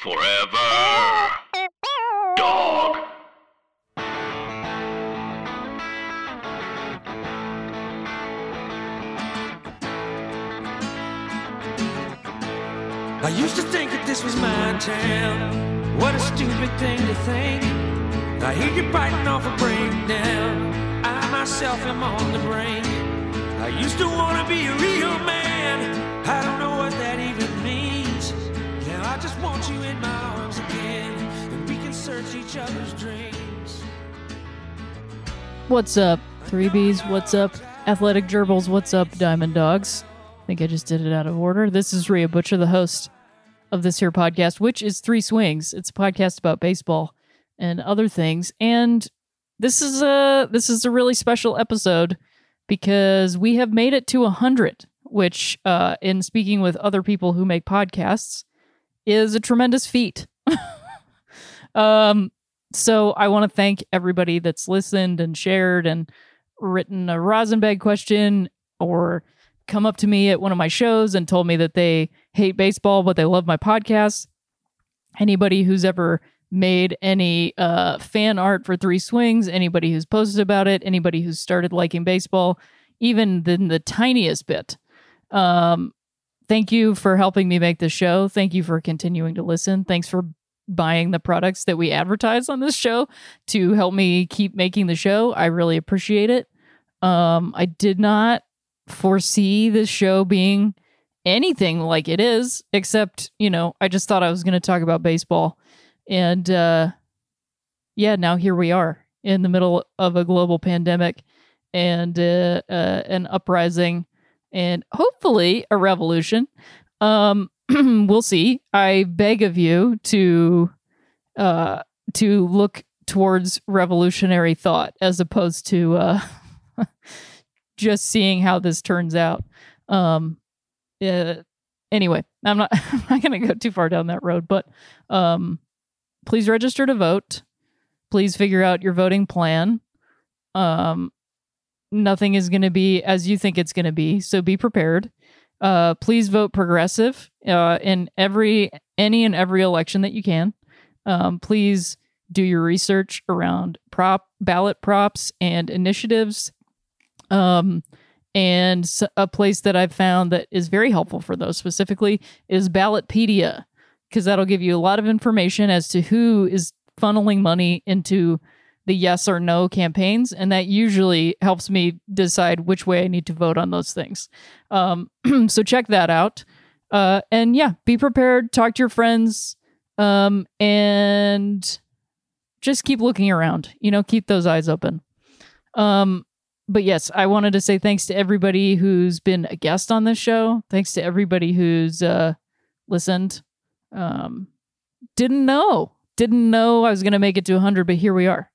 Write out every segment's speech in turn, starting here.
Forever. Dog. I used to think that this was my town. What a stupid thing to think. I hear you biting off a brain. breakdown. I myself am on the brink. I used to want to be a real man. I don't know what that even. Now I just want you in my arms again. And we can search each other's dreams. What's up, 3Bs? What's up, Athletic Gerbils? What's up, Diamond Dogs? I think I just did it out of order. This is Rhea Butcher, the host of this here podcast, which is Three Swings. It's a podcast about baseball and other things. And this is a this is a really special episode because we have made it to 100, which uh in speaking with other people who make podcasts is a tremendous feat. um so I want to thank everybody that's listened and shared and written a Rosin Bag question or come up to me at one of my shows and told me that they hate baseball but they love my podcast. Anybody who's ever made any uh, fan art for Three Swings, anybody who's posted about it, anybody who's started liking baseball, even the, the tiniest bit. Um, thank you for helping me make this show. Thank you for continuing to listen. Thanks for buying the products that we advertise on this show to help me keep making the show. I really appreciate it. Um, I did not foresee this show being anything like it is, except, you know, I just thought I was going to talk about baseball. And uh, yeah, now here we are in the middle of a global pandemic and uh, uh, an uprising and hopefully a revolution. Um, we'll see. I beg of you to uh, to look towards revolutionary thought as opposed to uh, just seeing how this turns out. Um, uh, anyway, I'm not I'm not going to go too far down that road, but um, please register to vote. Please figure out your voting plan. Um, nothing is going to be as you think it's going to be, so be prepared. Uh, please vote progressive uh, in every any and every election that you can. Um, please do your research around prop ballot props and initiatives. Um, and a place that I've found that is very helpful for those specifically is Ballotpedia, because that'll give you a lot of information as to who is funneling money into the yes or no campaigns. And that usually helps me decide which way I need to vote on those things. Um, so check that out. Uh, and yeah, be prepared, talk to your friends, um, and just keep looking around. You know, keep those eyes open. Um, but yes, I wanted to say thanks to everybody who's been a guest on this show. Thanks to everybody who's uh, listened. Um, didn't know, didn't know I was going to make it to 100, but here we are.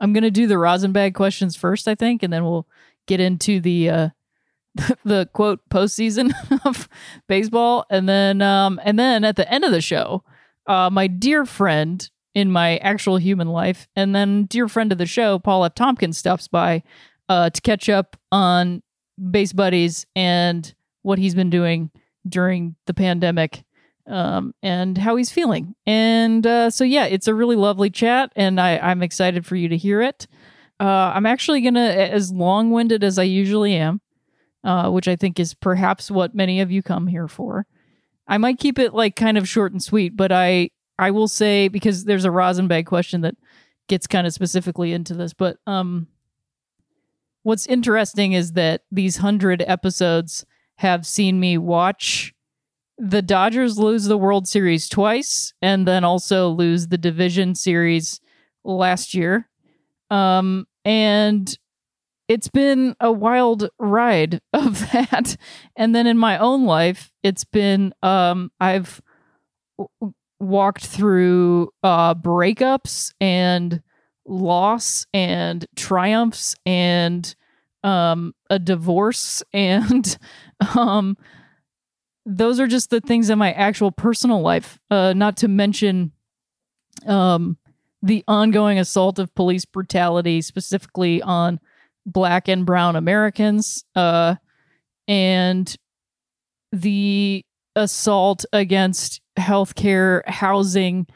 I'm going to do the Rosin Bag questions first, I think, and then we'll get into the uh, the quote postseason of baseball, and then um, and then at the end of the show, uh, my dear friend in my actual human life, and then dear friend of the show, Paul F. Tompkins, stops by uh, to catch up on base buddies and what he's been doing during the pandemic um, and how he's feeling. And uh, so, yeah, it's a really lovely chat, and I, I'm excited for you to hear it. Uh, I'm actually going to, as long winded as I usually am, uh, which I think is perhaps what many of you come here for. I might keep it like kind of short and sweet, but I I will say because there's a Rosin Bag question that gets kind of specifically into this, but um what's interesting is that these 100 episodes have seen me watch the Dodgers lose the World Series twice and then also lose the division series last year. Um and it's been a wild ride of that. And then in my own life, it's been um I've w- walked through uh breakups and loss and triumphs and um a divorce and um those are just the things in my actual personal life uh not to mention um the ongoing assault of police brutality specifically on black and brown Americans, uh, and the assault against healthcare, housing,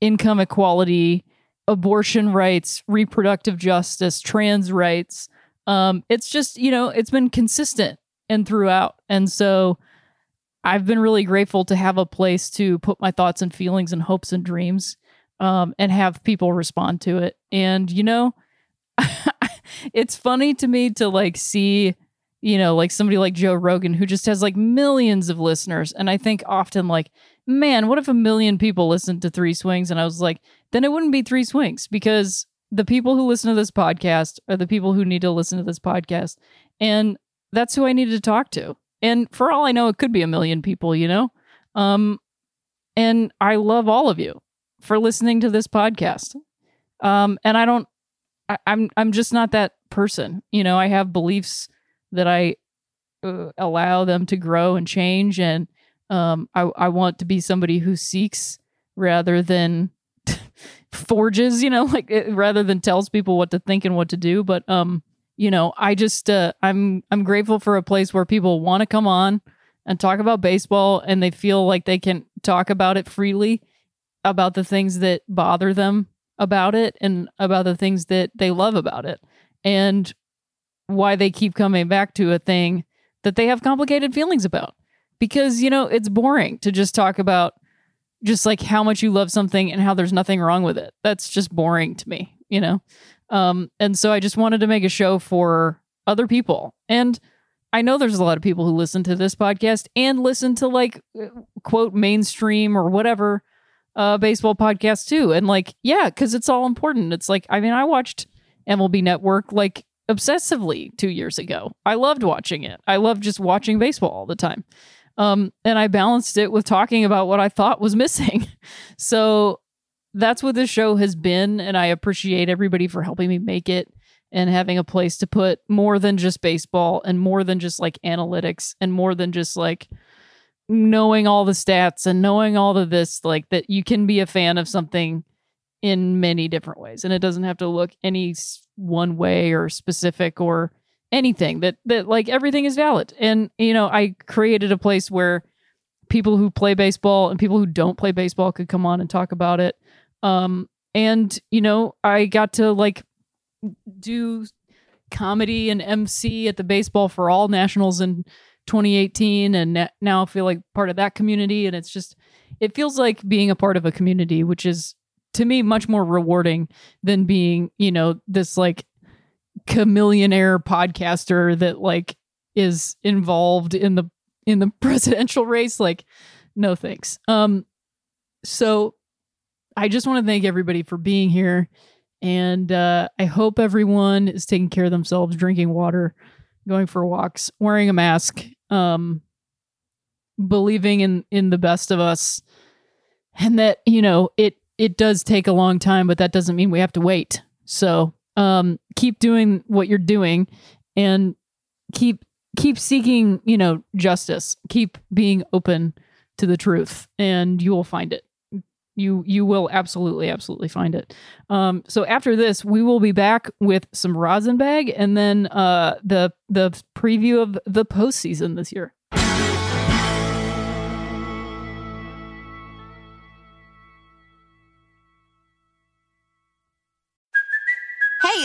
income equality, abortion rights, reproductive justice, trans rights. Um, it's just, you know, it's been consistent and throughout. And so I've been really grateful to have a place to put my thoughts and feelings and hopes and dreams um, and have people respond to it. And, you know, it's funny to me to like see, you know, like somebody like Joe Rogan who just has like millions of listeners. And I think often like, man, what if a million people listened to Three Swings? And I was like, then it wouldn't be Three Swings because the people who listen to this podcast are the people who need to listen to this podcast. And that's who I needed to talk to. And for all I know, it could be a million people, you know? Um, and I love all of you for listening to this podcast. Um, and I don't I, I'm I'm just not that person. You know, I have beliefs that I uh, allow them to grow and change, and um, I I want to be somebody who seeks rather than forges. You know, like it, rather than tells people what to think and what to do. But um, you know, I just uh, I'm I'm grateful for a place where people want to come on and talk about baseball, and they feel like they can talk about it freely about the things that bother them about it and about the things that they love about it and why they keep coming back to a thing that they have complicated feelings about. Because, you know, it's boring to just talk about just like how much you love something and how there's nothing wrong with it. That's just boring to me, you know? Um, and so I just wanted to make a show for other people. And I know there's a lot of people who listen to this podcast and listen to like quote mainstream or whatever uh, baseball podcast too. And like, yeah, because it's all important. It's like, I mean, I watched MLB Network like obsessively two years ago. I loved watching it. I loved just watching baseball all the time. Um, and I balanced it with talking about what I thought was missing. so that's what this show has been. And I appreciate everybody for helping me make it and having a place to put more than just baseball and more than just like analytics and more than just like knowing all the stats and knowing all of this, like that you can be a fan of something in many different ways, and it doesn't have to look any one way or specific or anything. That that like everything is valid, and you know, I created a place where people who play baseball and people who don't play baseball could come on and talk about it. Um, and you know, I got to like do comedy and MC at the Baseball for All Nationals in 2018 and now I feel like part of that community and it's just it feels like being a part of a community which is to me much more rewarding than being you know this like chameleonaire podcaster that like is involved in the in the presidential race. Like no thanks. Um so i just want to thank everybody for being here and uh i hope everyone is taking care of themselves drinking water going for walks wearing a mask um believing in in the best of us and that you know it it does take a long time but that doesn't mean we have to wait. So um keep doing what you're doing and keep keep seeking you know justice. Keep being open to the truth and you will find it you you will absolutely absolutely find it. Um so after this we will be back with some rosin bag and then uh the the preview of the postseason this year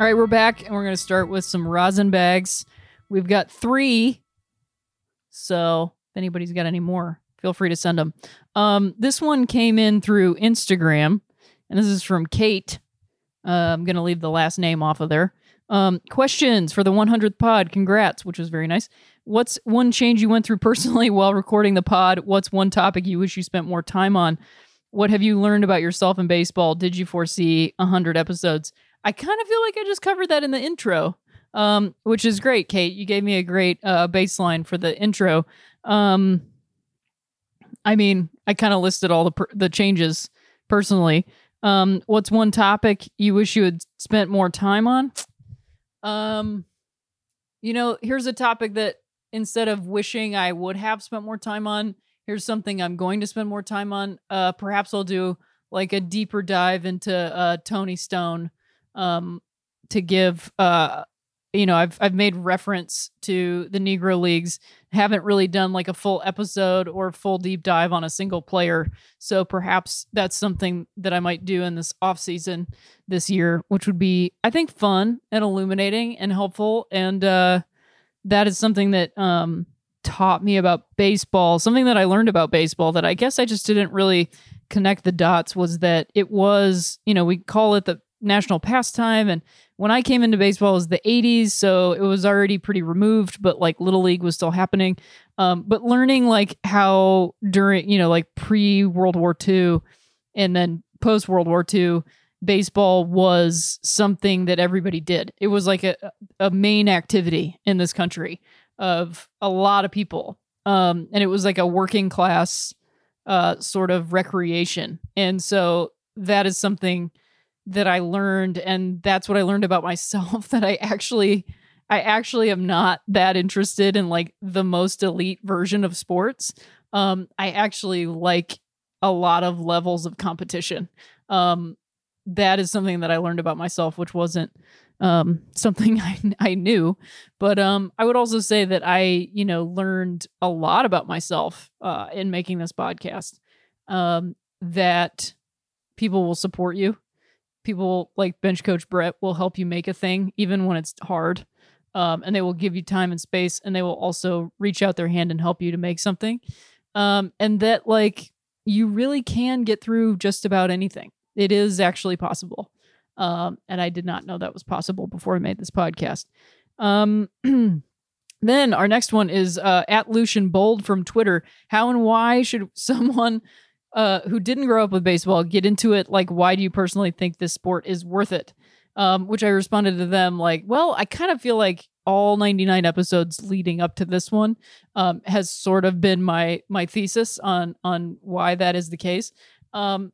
All right, we're back and we're going to start with some rosin bags. We've got three. So if anybody's got any more, feel free to send them. Um, this one came in through Instagram, and this is from Kate. Uh, I'm going to leave the last name off of there. Um, questions for the 100th pod. Congrats, which was very nice. What's one change you went through personally while recording the pod? What's one topic you wish you spent more time on? What have you learned about yourself in baseball? Did you foresee 100 episodes? I kind of feel like I just covered that in the intro, um, which is great, Kate. You gave me a great uh, baseline for the intro. Um, I mean, I kind of listed all the per- the changes personally. Um, what's one topic you wish you had spent more time on? Um, you know, here's a topic that instead of wishing I would have spent more time on, here's something I'm going to spend more time on. Uh, perhaps I'll do like a deeper dive into uh, Toni Stone um, to give uh, you know I've I've made reference to the Negro Leagues. Haven't really done like a full episode or full deep dive on a single player. So perhaps that's something that I might do in this off season this year, which would be I think fun and illuminating and helpful. And uh, that is something that um, taught me about baseball. Something that I learned about baseball that I guess I just didn't really connect the dots was that it was you know we call it the national pastime. And when I came into baseball, it was the 80s, so it was already pretty removed, but like Little League was still happening. Um, but learning like how during, you know, like pre World War II and then post World War II, baseball was something that everybody did. It was like a, a main activity in this country of a lot of people. Um, and it was like a working class uh, sort of recreation. And so that is something that I learned and that's what I learned about myself that I actually I actually am not that interested in like the most elite version of sports. Um I actually like a lot of levels of competition. Um that is something that I learned about myself which wasn't um something I I knew, but um I would also say that I, you know, learned a lot about myself uh in making this podcast. Um that people will support you people like bench coach Brett will help you make a thing even when it's hard. Um, and they will give you time and space and they will also reach out their hand and help you to make something. Um, and that like you really can get through just about anything. It is actually possible. Um, and I did not know that was possible before I made this podcast. Um, then our next one is uh, at Lucian Bold from Twitter. How and why should someone uh, who didn't grow up with baseball get into it like why do you personally think this sport is worth it? Um, which i responded to them like well i kind of feel like all 99 episodes leading up to this one um, has sort of been my my thesis on on why that is the case. Um,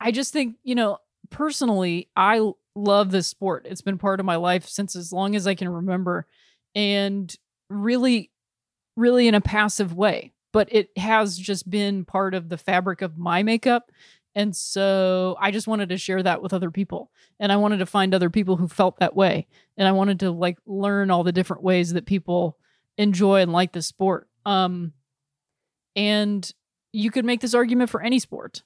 i just think you know personally i love this sport. It's been part of my life since as long as i can remember and really really in a passive way but it has just been part of the fabric of my makeup. And so I just wanted to share that with other people. And I wanted to find other people who felt that way. And I wanted to like learn all the different ways that people enjoy and like the sport. Um and you could make this argument for any sport.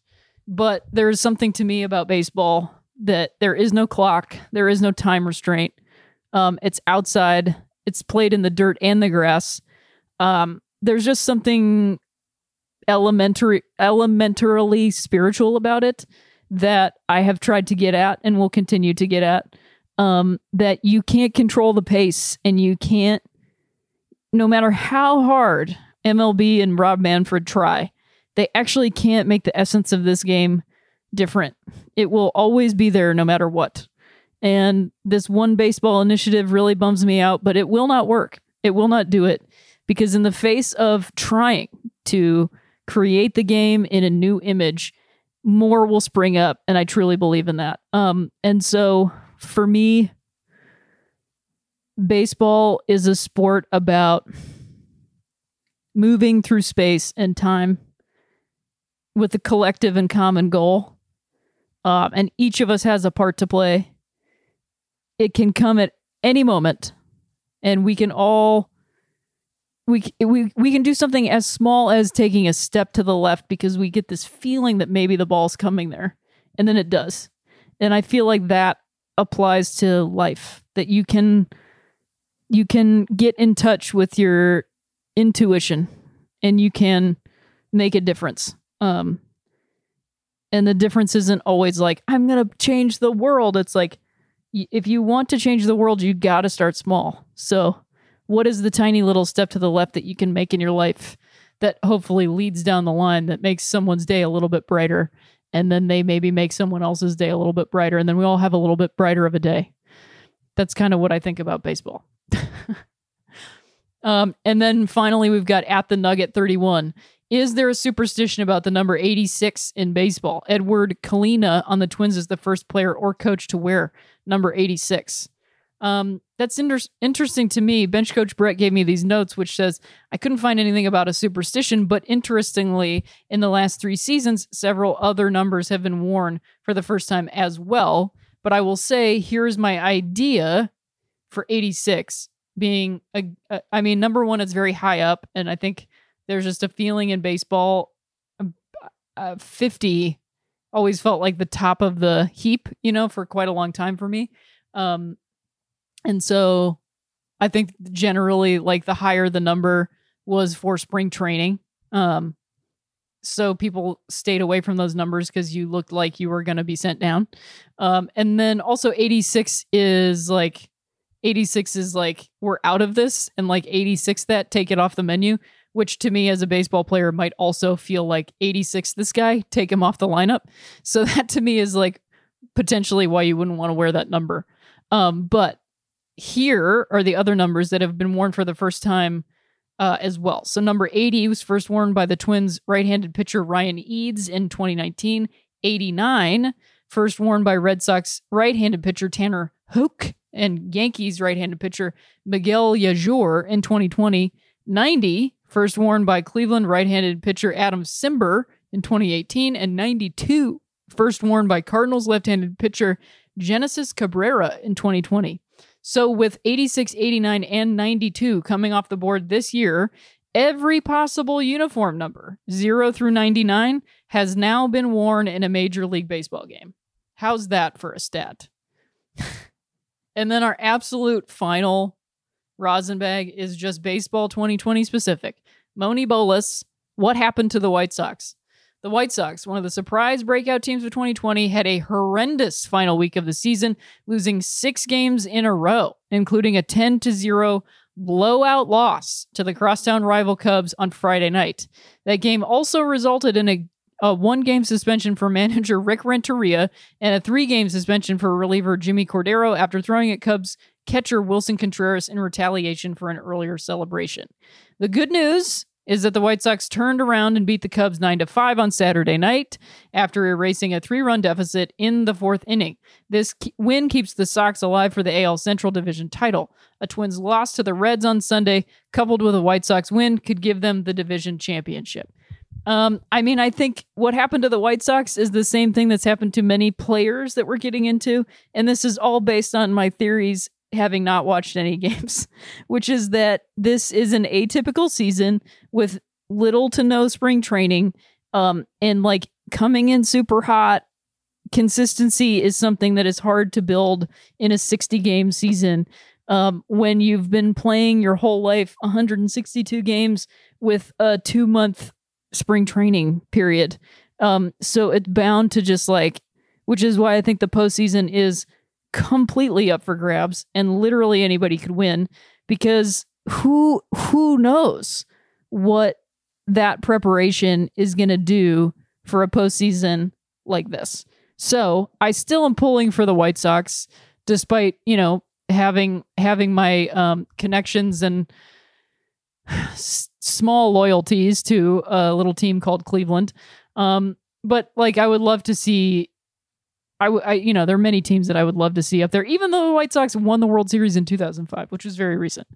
But there is something to me about baseball that there is no clock, there is no time restraint. Um, it's outside, it's played in the dirt and the grass. Um, there's just something elementary elementarily spiritual about it that I have tried to get at and will continue to get at. Um, that you can't control the pace and you can't, no matter how hard MLB and Rob Manfred try, they actually can't make the essence of this game different. It will always be there no matter what. And this one baseball initiative really bums me out, but it will not work. It will not do it because, in the face of trying to create the game in a new image, more will spring up. And I truly believe in that. Um, and so for me, baseball is a sport about moving through space and time with a collective and common goal. Um, and each of us has a part to play. It can come at any moment, and we can all we we we can do something as small as taking a step to the left because we get this feeling that maybe the ball's coming there, and then it does. And I feel like that applies to life that you can you can get in touch with your intuition and you can make a difference. Um and the difference isn't always like i'm going to change the world. It's like if you want to change the world you got to start small. So what is the tiny little step to the left that you can make in your life that hopefully leads down the line that makes someone's day a little bit brighter? And then they maybe make someone else's day a little bit brighter. And then we all have a little bit brighter of a day. That's kind of what i think about baseball. Um, and then finally we've got at the nugget 31 is there a superstition about the number 86 in baseball? Edwar Colina on the twins is the first player or coach to wear number 86 um, that's inter- interesting to me. Bench coach Brett gave me these notes, which says I couldn't find anything about a superstition, but interestingly, in the last three seasons, several other numbers have been worn for the first time as well. But I will say, here's my idea for 86 being a, a I mean, number one, it's very high up, and I think there's just a feeling in baseball. Uh, 50 always felt like the top of the heap, you know, for quite a long time for me. Um, and so I think generally like the higher the number was for spring training. Um so people stayed away from those numbers because you looked like you were going to be sent down. Um and then also 86 is like 86 is like we're out of this and like 86 that take it off the menu which to me as a baseball player might also feel like 86 this guy take him off the lineup so that to me is like potentially why you wouldn't want to wear that number um but here are the other numbers that have been worn for the first time uh, as well. So number 80 was first worn by the Twins right-handed pitcher Ryan Eades in 2019. 89 first worn by Red Sox right-handed pitcher Tanner Houck and Yankees right-handed pitcher Miguel Yajur in 2020. 90 first worn by Cleveland right-handed pitcher Adam Cimber in 2018 and 92 first worn by Cardinals left-handed pitcher Genesis Cabrera in 2020. So with 86, 89, and 92 coming off the board this year, every possible uniform number, 0 through 99, has now been worn in a Major League Baseball game. How's that for a stat? and then our absolute final Rosin Bag is just baseball 2020 specific. Moni Bolus, what happened to the White Sox? The White Sox, one of the surprise breakout teams of 2020, had a horrendous final week of the season, losing six games in a row, including a 10 to 0 blowout loss to the crosstown rival Cubs on Friday night. That game also resulted in a, a one game suspension for manager Rick Renteria and a three game suspension for reliever Jimmy Cordero after throwing at Cubs catcher Willson Contreras in retaliation for an earlier celebration. The good news is that the White Sox turned around and beat the Cubs 9 to 5 on Saturday night after erasing a 3-run deficit in the 4th inning. This win keeps the Sox alive for the AL Central Division title. A Twins loss to the Reds on Sunday coupled with a White Sox win could give them the division championship. Um, I mean, I think what happened to the White Sox is the same thing that's happened to many players that we're getting into. And this is all based on my theories having not watched any games, which is that this is an atypical season with little to no spring training. Um, and like coming in super hot, consistency is something that is hard to build in a 60 game season. Um, when you've been playing your whole life 162 games with a two month spring training period. Um, so it's bound to just like which is why I think the postseason is completely up for grabs and literally anybody could win because who who knows what that preparation is going to do for a postseason like this. So I still am pulling for the White Sox, despite you know having having my um, connections and s- small loyalties to a little team called Cleveland. Um, but like I would love to see I, w- I, you know, there are many teams that I would love to see up there, even though the White Sox won the World Series in 2005, which was very recent.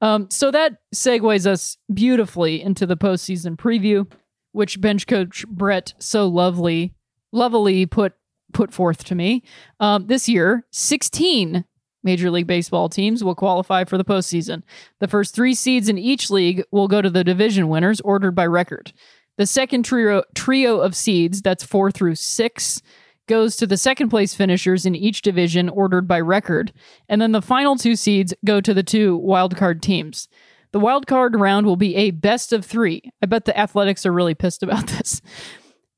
Um, so that segues us beautifully into the postseason preview, which bench coach Brett so lovely, lovely put put forth to me. Um, this year, 16 Major League Baseball teams will qualify for the postseason. The first three seeds in each league will go to the division winners, ordered by record. The second trio trio of seeds, that's four through six goes to the second place finishers in each division ordered by record, and then the final two seeds go to the two wildcard teams. The wildcard round will be a best of three. I bet the Athletics are really pissed about this.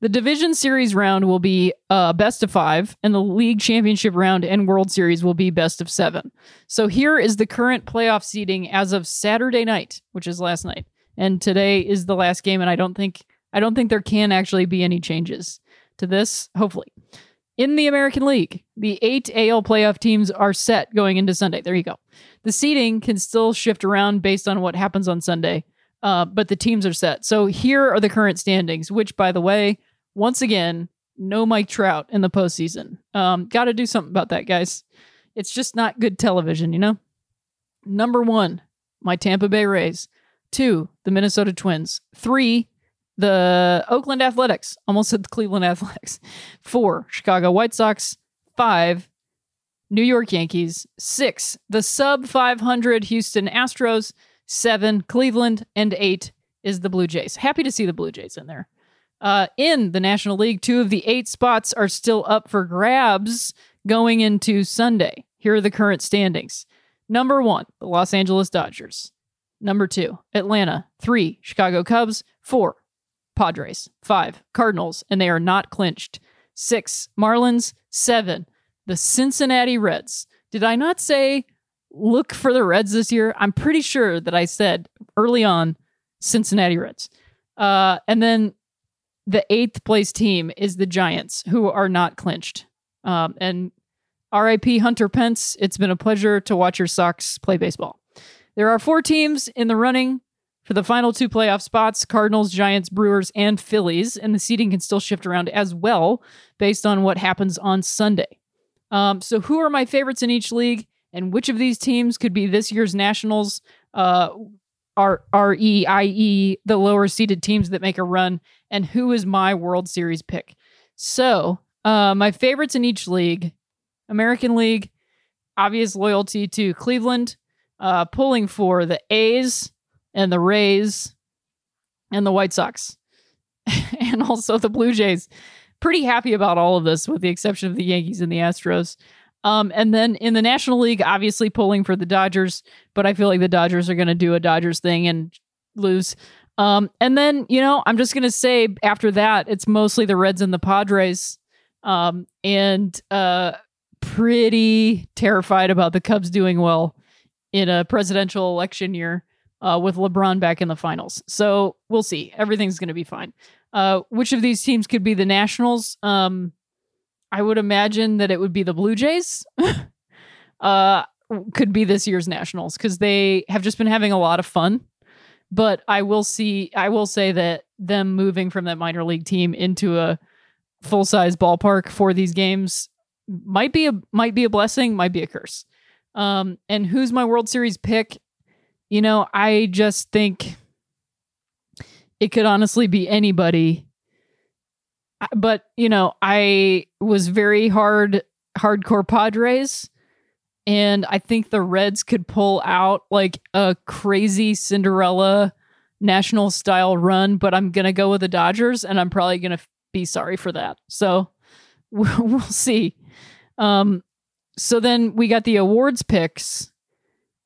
The division series round will be uh, best of five, and the league championship round and World Series will be best of seven. So here is the current playoff seeding as of Saturday night, which is last night, and today is the last game. And I don't think I don't think there can actually be any changes to this, hopefully. In the American League, the eight AL playoff teams are set going into Sunday. There you go. The seeding can still shift around based on what happens on Sunday, uh, but the teams are set. So here are the current standings, which, by the way, once again, no Mike Trout in the postseason. Um, Got to do something about that, guys. It's just not good television, you know? Number one, my Tampa Bay Rays. Two, the Minnesota Twins. Three, the Oakland Athletics, almost said the Cleveland Athletics. Four, Chicago White Sox. Five, New York Yankees. Six, the sub 500 Houston Astros. Seven, Cleveland. And eight is the Blue Jays. Happy to see the Blue Jays in there. Uh, in the National League, two of the eight spots are still up for grabs going into Sunday. Here are the current standings. Number one, the Los Angeles Dodgers. Number two, Atlanta. Three, Chicago Cubs. Four, Padres. Five, Cardinals, and they are not clinched. Six, Marlins. Seven, the Cincinnati Reds. Did I not say look for the Reds this year? I'm pretty sure that I said early on Cincinnati Reds. Uh, and then the eighth place team is the Giants, who are not clinched. Um, and RIP Hunter Pence, it's been a pleasure to watch your socks play baseball. There are four teams in the running for the final two playoff spots Cardinals, Giants, Brewers, and Phillies, and the seeding can still shift around as well based on what happens on Sunday. Um, so, who are my favorites in each league, and which of these teams could be this year's Nationals? Uh, R R E I E, the lower seeded teams that make a run, and who is my World Series pick? So, uh, my favorites in each league American League, obvious loyalty to Cleveland, uh, pulling for the A's and the Rays and the White Sox, and also the Blue Jays. Pretty happy about all of this, with the exception of the Yankees and the Astros. Um, and then in the National League, obviously pulling for the Dodgers, but I feel like the Dodgers are going to do a Dodgers thing and lose. Um, and then, you know, I'm just going to say after that, it's mostly the Reds and the Padres. Um, and uh, pretty terrified about the Cubs doing well in a presidential election year uh, with LeBron back in the finals. So we'll see. Everything's going to be fine. Uh, which of these teams could be the Nationals? Um, I would imagine that it would be the Blue Jays. uh, could be this year's Nationals because they have just been having a lot of fun. But I will see. I will say that them moving from that minor league team into a full size ballpark for these games might be a might be a blessing, might be a curse. Um, and who's my World Series pick? You know, I just think it could honestly be anybody. But you know, I was very hard hardcore Padres, and I think the Reds could pull out like a crazy Cinderella national style run. But I'm gonna go with the Dodgers, and I'm probably gonna be sorry for that. So we'll see. Um, so then we got the awards picks,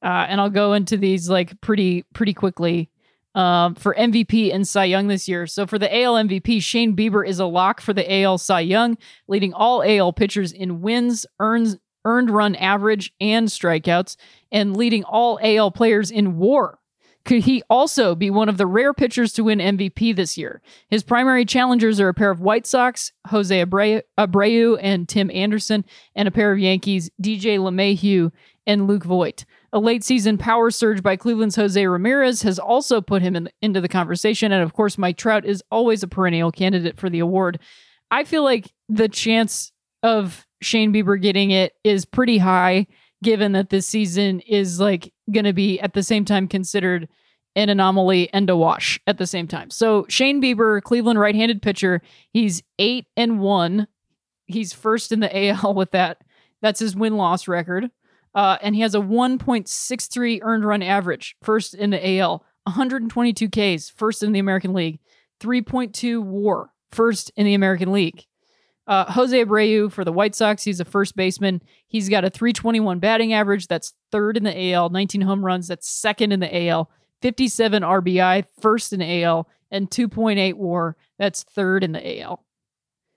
uh, and I'll go into these like pretty pretty quickly. um, for MVP and Cy Young this year. So for the AL MVP, Shane Bieber is a lock for the AL Cy Young, leading all AL pitchers in wins, earns, earned run average, and strikeouts, and leading all AL players in WAR. Could he also be one of the rare pitchers to win MVP this year? His primary challengers are a pair of White Sox, Jose Abreu, Abreu and Tim Anderson, and a pair of Yankees, DJ LeMahieu and Luke Voit. A late season power surge by Cleveland's Jose Ramirez has also put him in, into the conversation. And of course, Mike Trout is always a perennial candidate for the award. I feel like the chance of Shane Bieber getting it is pretty high, given that this season is like going to be at the same time considered an anomaly and a wash at the same time. So Shane Bieber, Cleveland right-handed pitcher, he's eight and one. He's first in the AL with that. That's his win-loss record. Uh, and he has a 1.63 earned run average, first in the AL, 122 Ks, first in the American League, 3.2 WAR, first in the American League. Uh, Jose Abreu for the White Sox, he's a first baseman. He's got a 321 batting average, that's third in the AL, 19 home runs, that's second in the AL, 57 RBI, first in AL, and 2.8 WAR, that's third in the AL.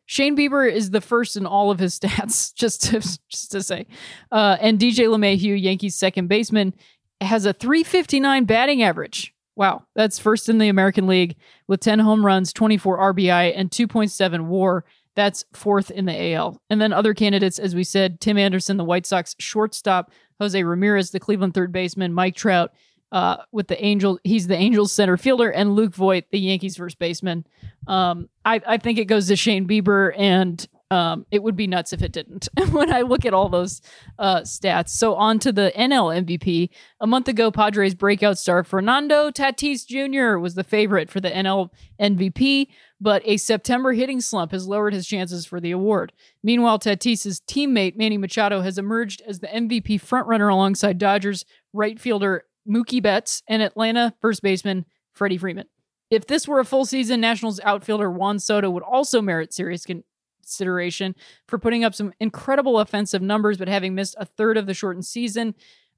Shane Bieber is the first in all of his stats, just to, just to say. Uh, and DJ LeMahieu, Yankees second baseman, has a 359 batting average. Wow, that's first in the American League with 10 home runs, 24 RBI, and 2.7 WAR. That's fourth in the AL. And then other candidates, as we said, Tim Anderson, the White Sox shortstop, Jose Ramirez, the Cleveland third baseman, Mike Trout, uh, with the Angels. He's the Angels center fielder, and Luke Voit, the Yankees first baseman. Um, I, I think it goes to Shane Bieber, and um, it would be nuts if it didn't. when I look at all those uh, stats. So on to the NL MVP. A month ago, Padres breakout star Fernando Tatis Jr. was the favorite for the NL MVP, but a September hitting slump has lowered his chances for the award. Meanwhile, Tatis's teammate Manny Machado has emerged as the MVP frontrunner alongside Dodgers right fielder Mookie Betts, and Atlanta first baseman Freddie Freeman. If this were a full season, Nationals outfielder Juan Soto would also merit serious consideration for putting up some incredible offensive numbers, but having missed a third of the shortened season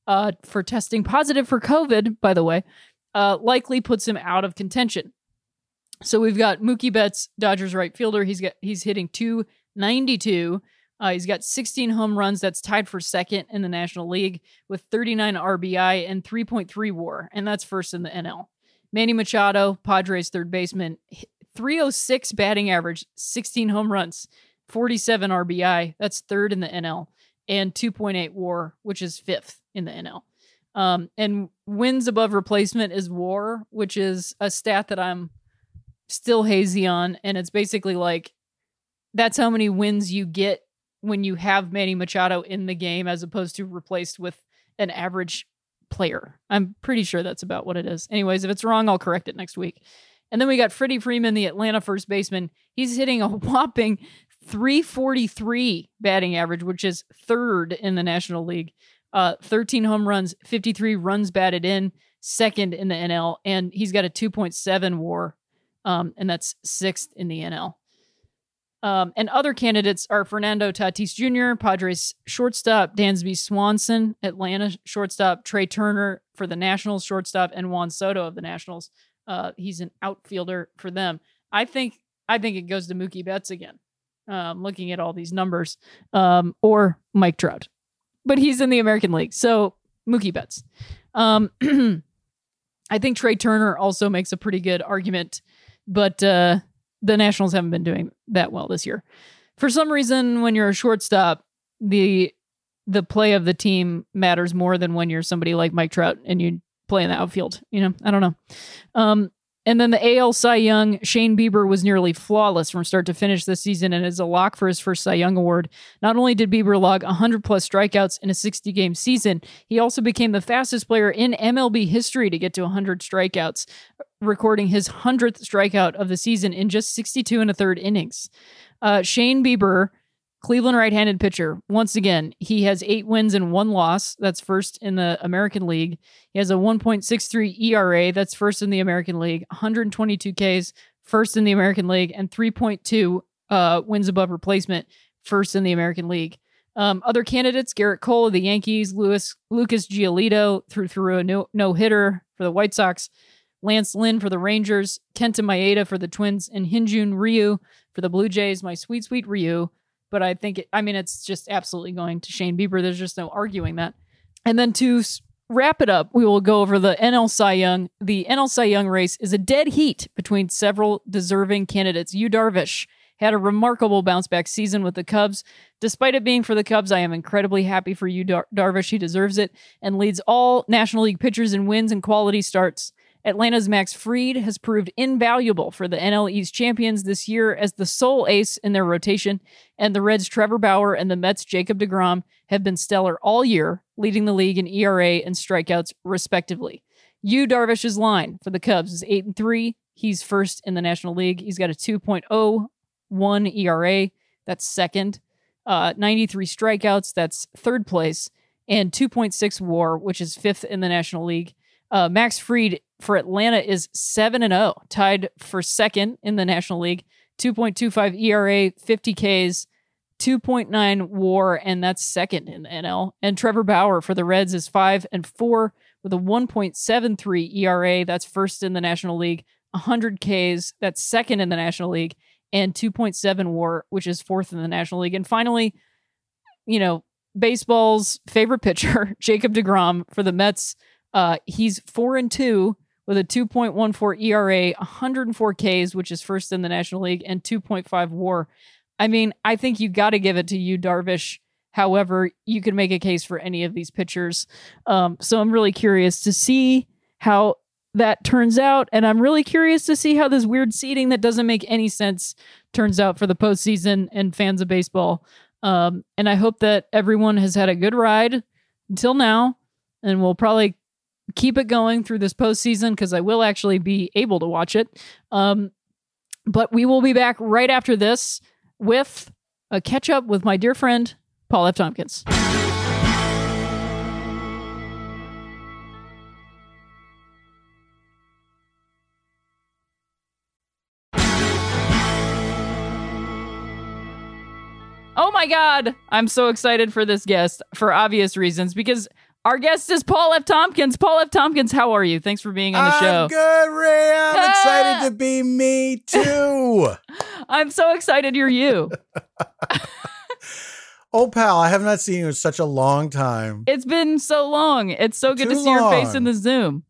uh, for testing positive for COVID, by the way, uh, likely puts him out of contention. So we've got Mookie Betts, Dodgers right fielder. He's got he's hitting 292 uh, he's got 16 home runs. That's tied for second in the National League with 39 RBI and 3.3 WAR, and that's first in the NL. Manny Machado, Padres third baseman, 306 batting average, 16 home runs, 47 RBI. That's third in the NL, and 2.8 WAR, which is fifth in the NL. Um, and wins above replacement is WAR, which is a stat that I'm still hazy on, and it's basically like that's how many wins you get when you have Manny Machado in the game as opposed to replaced with an average player. I'm pretty sure that's about what it is. Anyways, if it's wrong, I'll correct it next week. And then we got Freddie Freeman, the Atlanta first baseman. He's hitting a whopping 343 batting average, which is third in the National League. Uh, 13 home runs, 53 runs batted in, second in the NL, and he's got a 2.7 WAR, um, and that's sixth in the NL. Um, and other candidates are Fernando Tatis Jr., Padres shortstop, Dansby Swanson, Atlanta shortstop, Trea Turner for the Nationals shortstop, and Juan Soto of the Nationals. Uh, he's an outfielder for them. I think I think it goes to Mookie Betts again. Um, looking at all these numbers, um, or Mike Trout, but he's in the American League, so Mookie Betts. Um, I think Trea Turner also makes a pretty good argument, but uh, the Nationals haven't been doing that well this year. For some reason, when you're a shortstop, the the play of the team matters more than when you're somebody like Mike Trout and you play in the outfield. You know, I don't know. Um, and then the AL Cy Young, Shane Bieber was nearly flawless from start to finish this season and is a lock for his first Cy Young award. Not only did Bieber log 100 plus strikeouts in a 60 game season, he also became the fastest player in MLB history to get to 100 strikeouts, recording his 100th strikeout of the season in just 62 and a third innings. Uh, Shane Bieber, Cleveland right handed pitcher, once again, he has eight wins and one loss. That's first in the American League. He has a 1.63 ERA. That's first in the American League. 122 Ks, first in the American League, and 3.2 uh, wins above replacement, first in the American League. Um, other candidates: Gerrit Cole of the Yankees, Louis Lucas Giolito threw through a no no hitter for the White Sox. Lance Lynn for the Rangers, Kenta Maeda for the Twins, and Hinjun Ryu for the Blue Jays. My sweet, sweet Ryu. But I think, it, I mean, it's just absolutely going to Shane Bieber. There's just no arguing that. And then to wrap it up, we will go over the NL Cy Young. The NL Cy Young race is a dead heat between several deserving candidates. Yu Darvish had a remarkable bounce back season with the Cubs. Despite it being for the Cubs, I am incredibly happy for you, Dar- Darvish. He deserves it and leads all National League pitchers in wins and quality starts. Atlanta's Max Fried has proved invaluable for the NL East champions this year as the sole ace in their rotation, and the Reds' Trevor Bauer and the Mets' Jacob DeGrom have been stellar all year, leading the league in ERA and strikeouts, respectively. Yu Darvish's line for the Cubs is 8 and 3. He's first in the National League. He's got a 2.01 ERA. That's second. Uh, 93 strikeouts. That's third place. And 2.6 WAR, which is fifth in the National League. Uh, Max Fried for Atlanta is 7 and 0, tied for second in the National League. 2.25 ERA, 50 Ks, 2.9 WAR, and that's second in the NL. And Trevor Bauer for the Reds is 5 and 4 with a 1.73 ERA. That's first in the National League. 100 Ks, that's second in the National League, and 2.7 WAR, which is fourth in the National League. And finally, you know, baseball's favorite pitcher, Jacob DeGrom for the Mets. Uh, he's four and two with a 2.14 ERA, 104 Ks, which is first in the National League, and 2.5 WAR. I mean, I think you got to give it to Yu, Darvish. However, you can make a case for any of these pitchers. Um, so I'm really curious to see how that turns out, and I'm really curious to see how this weird seeding that doesn't make any sense turns out for the postseason and fans of baseball. Um, and I hope that everyone has had a good ride until now, and we'll probably keep it going through this postseason because I will actually be able to watch it. Um, but we will be back right after this with a catch up with my dear friend Paul F. Tompkins. Oh my God. I'm so excited for this guest for obvious reasons because our guest is Paul F. Tompkins. Paul F. Tompkins, how are you? Thanks for being on the show. I'm good, Ray. I'm Ah! excited to be me too. I'm so excited you're you. oh, pal, I have not seen you in such a long time. It's been so long. It's so good to Too see your face in the Zoom.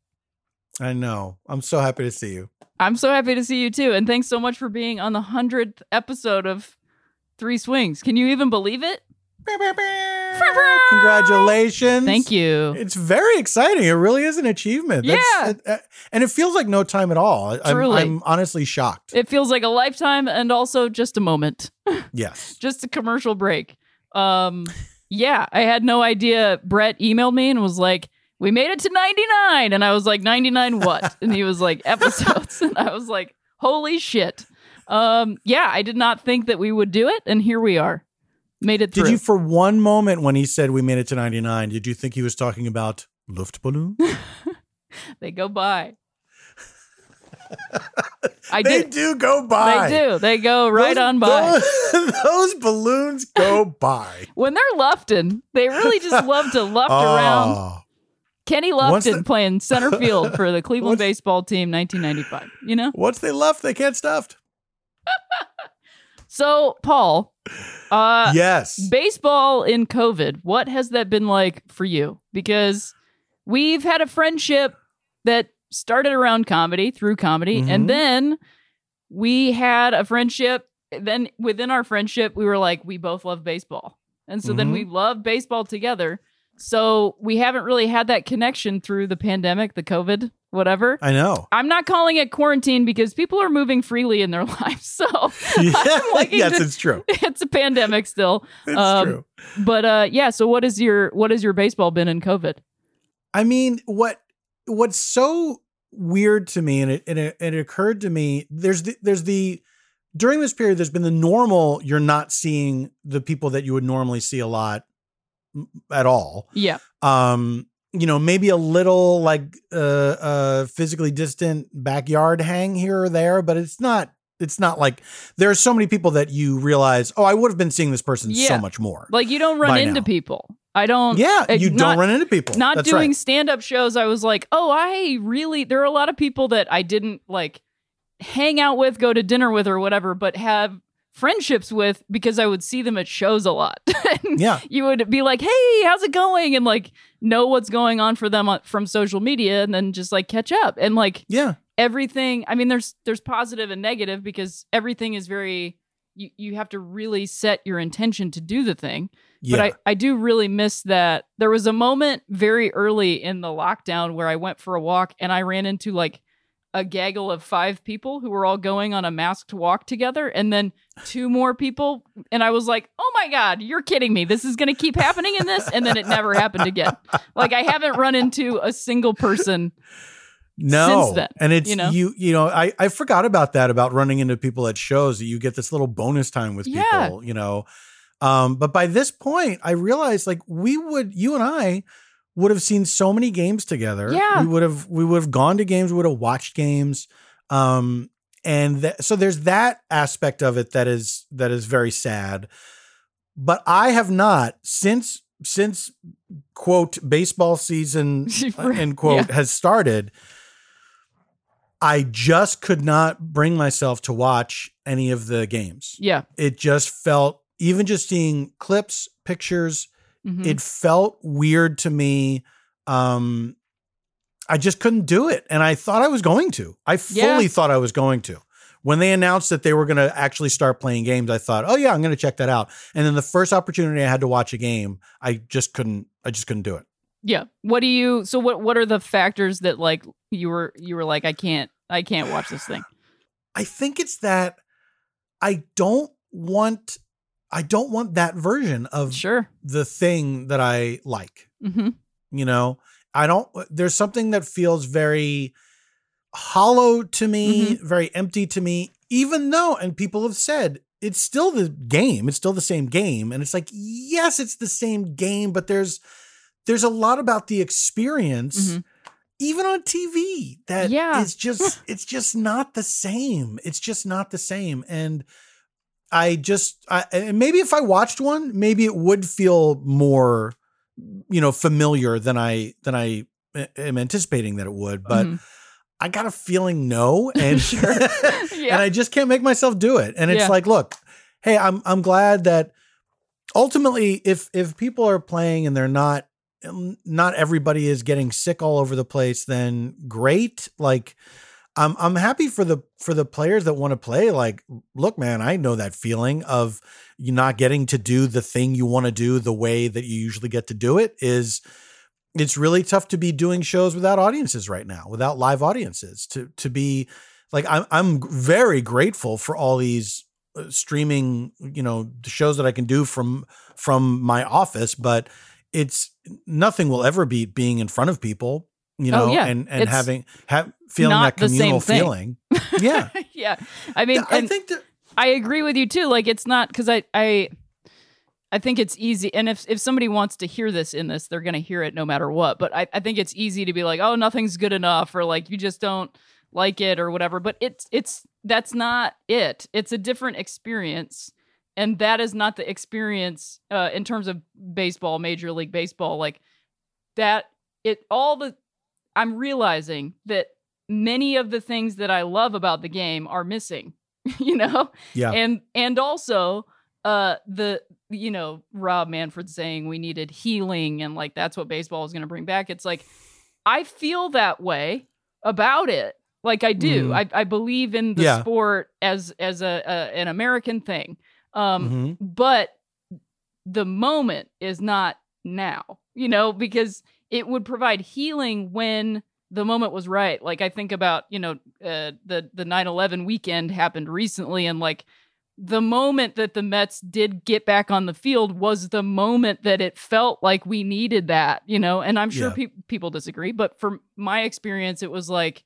I know. I'm so happy to see you. I'm so happy to see you too. And thanks so much for being on the 100th episode of Three Swings. Can you even believe it? Congratulations. Thank you. It's very exciting. It really is an achievement. Yeah. it- uh, and it feels like no time at all. I- I'm, Truly. I'm honestly shocked. It feels like a lifetime and also just a moment. yes. just a commercial break. Um, yeah, I had no idea. Brett emailed me and was like, "We made it to 99," and I was like, "99 what?" and he was like, "Episodes," and I was like, "Holy shit!" Um, yeah, I did not think that we would do it, and here we are. Made it through. Did you, for one moment, when he said we made it to 99, did you think he was talking about Luftballon? they go by. I they did. do go by. They do. They go right Those- on by. Those, those balloons go by. When they're lufting, they really just love to luft oh. around. Oh, Kenny Once Lufton the- playing center field for the Cleveland baseball team 1995. You know? once they left, they can't stuffed. So, Paul, uh yes. baseball in COVID, what has that been like for you? Because we've had a friendship that started around comedy through comedy Mhm. and then we had a friendship then within our friendship we were like we both love baseball. And so then Mhm. we love baseball together. So we haven't really had that connection through the pandemic, the COVID, whatever. I know. I'm not calling it quarantine because people are moving freely in their lives. So Yeah, yes, to- it's true. it's a pandemic still. It's Um, true. But uh yeah, so what is your what has your baseball been in COVID? I mean, what what's so weird to me, and it and it, and it occurred to me, there's the, there's the during this period, there's been the normal. You're not seeing the people that you would normally see a lot at all. Yeah. Um, you know, maybe a little like uh uh physically distant backyard hang here or there, but it's not. It's not like there are so many people that you realize, oh, I would have been seeing this person Yeah. so much more. Like you don't run into now. people. I don't. Yeah, uh, you not- don't run into people. Not That's doing right. stand up shows, I was like, oh, I really. There are a lot of people that I didn't like hang out with, go to dinner with, or whatever, but have friendships with because I would see them at shows a lot. Yeah. you would be like, hey, how's it going? And like know what's going on for them on, from social media and then just like catch up. And like, Yeah. everything i mean there's there's positive and negative because everything is very you, you have to really set your intention to do the thing Yeah. but I, I do really miss that there was a moment very early in the lockdown where i went for a walk and i ran into like a gaggle of five people who were all going on a masked walk together and then two more people and i was like oh my god you're kidding me this is going to keep happening in this and then it never happened again like i haven't run into a single person no. since then, and it's you know? you you know, I, I forgot about that about running into people at shows that you get this little bonus time with Yeah. people, you know. Um, but by this point, I realized like we would you and I would have seen so many games together. Yeah. We would have we would have gone to games, we would have watched games. Um and th- so there's that aspect of it that is that is very sad. But I have not since since quote baseball season uh, end quote Yeah. has started. I just could not bring myself to watch any of the games. yeah It just felt even just seeing clips, pictures, Mhm. it felt weird to me. Um I just couldn't do it and I thought I was going to. I fully Yeah. thought I was going to. When they announced that they were going to actually start playing games, I thought, "Oh yeah, I'm going to check that out." And then the first opportunity I had to watch a game, I just couldn't I just couldn't do it. Yeah. What do you so what what are the factors that like you were you were like I can't I can't watch this thing. I think it's that I don't want I don't want that version of Sure. the thing that I like. Mhm. You know, I don't there's something that feels very hollow to me, very empty to me, even though and people have said it's still the game, it's still the same game and it's like yes, it's the same game, but there's there's a lot about the experience Mhm. even on TV that Yeah. it's just it's just not the same. It's just not the same and I just I and maybe if I watched one, maybe it would feel more you know familiar than I than I am anticipating that it would, but Mhm. I got a feeling no and Yeah. and I just can't make myself do it. And it's Yeah. like, look, hey, I'm I'm glad that ultimately if if people are playing and they're not not everybody is getting sick all over the place, then great. Like I'm I'm happy for the for the players that want to play. Like, look, man, I know that feeling of you not getting to do the thing you want to do the way that you usually get to do it is it's really tough to be doing shows without audiences right now, without live audiences. To to be like I'm I'm very grateful for all these uh, streaming, you know, shows that I can do from from my office, but it's nothing will ever beat being in front of people, you Oh, know, yeah. and and It's having have feeling not that the same communal feeling. Yeah. yeah. I mean I think that I agree with you too. Like it's not because I I I think it's easy and if if somebody wants to hear this in this, they're gonna hear it no matter what. But I, I think it's easy to be like, oh, nothing's good enough, or like you just don't like it or whatever. But it's it's that's not it. It's a different experience. And that is not the experience uh, in terms of baseball, Major League Baseball. Like that, it all the. I'm realizing that many of the things that I love about the game are missing. you know, Yeah. and and also uh the you know Rob Manfred saying we needed healing and like that's what baseball is going to bring back. It's like I feel that way about it. Like I do. Mhm. I I believe in the Yeah. sport as as a, a an American thing. Um Mhm. but the moment is not now, you know, because it would provide healing when the moment was right. Like I think about, you know, uh, the the 9/11 weekend happened recently and like the moment that the Mets did get back on the field was the moment that it felt like we needed that, you know. And I'm sure Yeah. peop people disagree, but from my experience it was like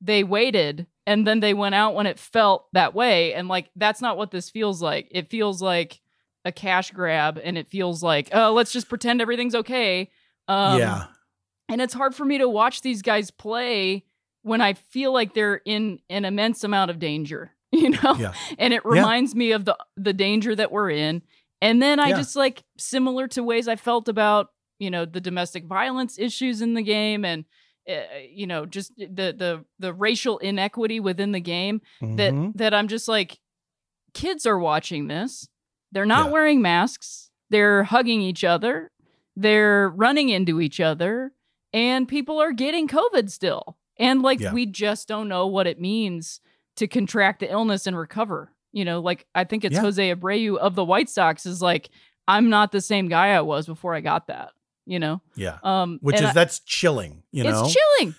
they waited and then they went out when it felt that way and like that's not what this feels like. It feels like a cash grab and it feels like, "Oh, let's just pretend everything's okay." Um yeah. And it's hard for me to watch these guys play when I feel like they're in an immense amount of danger, you know? Yeah. And it Yeah. reminds me of the the danger that we're in And then I Yeah. just like similar to ways I felt about, you know, the domestic violence issues in the game and uh, you know, just the the the racial inequity within the game that Mhm. that I'm just like kids are watching this. They're not Yeah. wearing masks. They're hugging each other. They're running into each other and people are getting COVID still. And like Yeah. we just don't know what it means to contract the illness and recover. You know, like I think it's Yeah. Jose Abreu of the White Sox is like, I'm not the same guy I was before I got that. You know? yeah. Um Which is I- that's chilling, you know. it's chilling.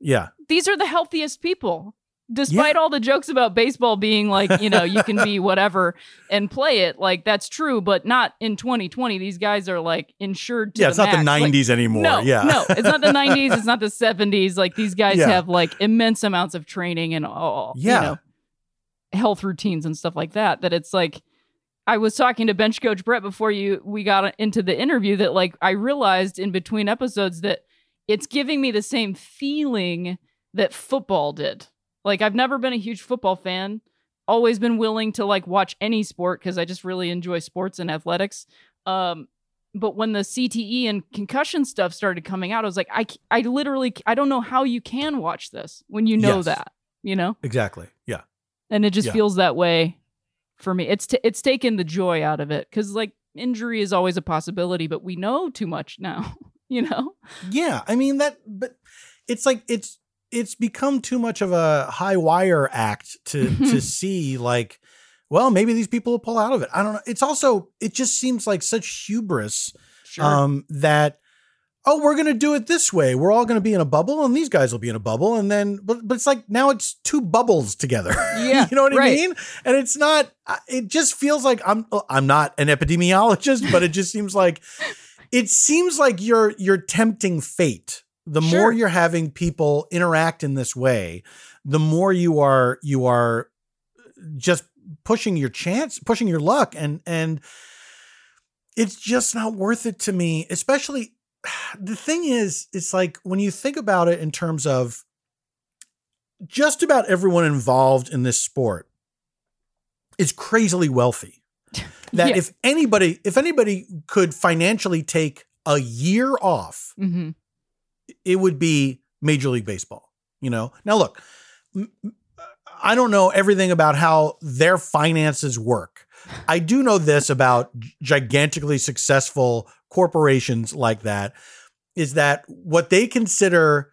Yeah. These are the healthiest people. Despite all the jokes about baseball being like, you know, you can be whatever and play it, like that's true, but not in 2020. These guys are like insured to Yeah, it's not the max. Like, 90s anymore. no, yeah. no, it's not the 90s. It's not the 70s. Like these guys Yeah. have like immense amounts of training and all, Yeah. you know, health routines and stuff like that. That it's like, I was talking to bench coach Brett before you we got into the interview that like I realized in between episodes that it's giving me the same feeling that football did. Like I've never been a huge football fan. Always been willing to like watch any sport because I just really enjoy sports and athletics. Um, but when the CTE and concussion stuff started coming out, I was like, I, I literally, I don't know how you can watch this when you know Yes. that, you know, Exactly. Yeah. and it just Yeah. feels that way for me. It's t- it's taken the joy out of it because like injury is always a possibility, but we know too much now, you know. Yeah, I mean that, but it's like it's it's become too much of a high wire act to to see like, well, maybe these people will pull out of it. I don't know. It's also it just seems like such hubris Sure. um, that oh we're gonna do it this way. We're all gonna be in a bubble, and these guys will be in a bubble, and then but but it's like now it's two bubbles together. Yeah, you know what I mean? And it's not. It just feels like I'm I'm not an epidemiologist, but it just seems like it seems like you're you're tempting fate. The Sure. more you're having people interact in this way, the more you are you are just pushing your chance, pushing your luck, and and it's just not worth it to me. Especially the thing is, it's like when you think about it in terms of just about everyone involved in this sport is crazily wealthy. That Yeah. if anybody, if anybody could financially take a year off, hmm it would be Major League Baseball. You know. Now look, uh, I don't know everything about how their finances work. I do know this about gigantically successful corporations like that is that what they consider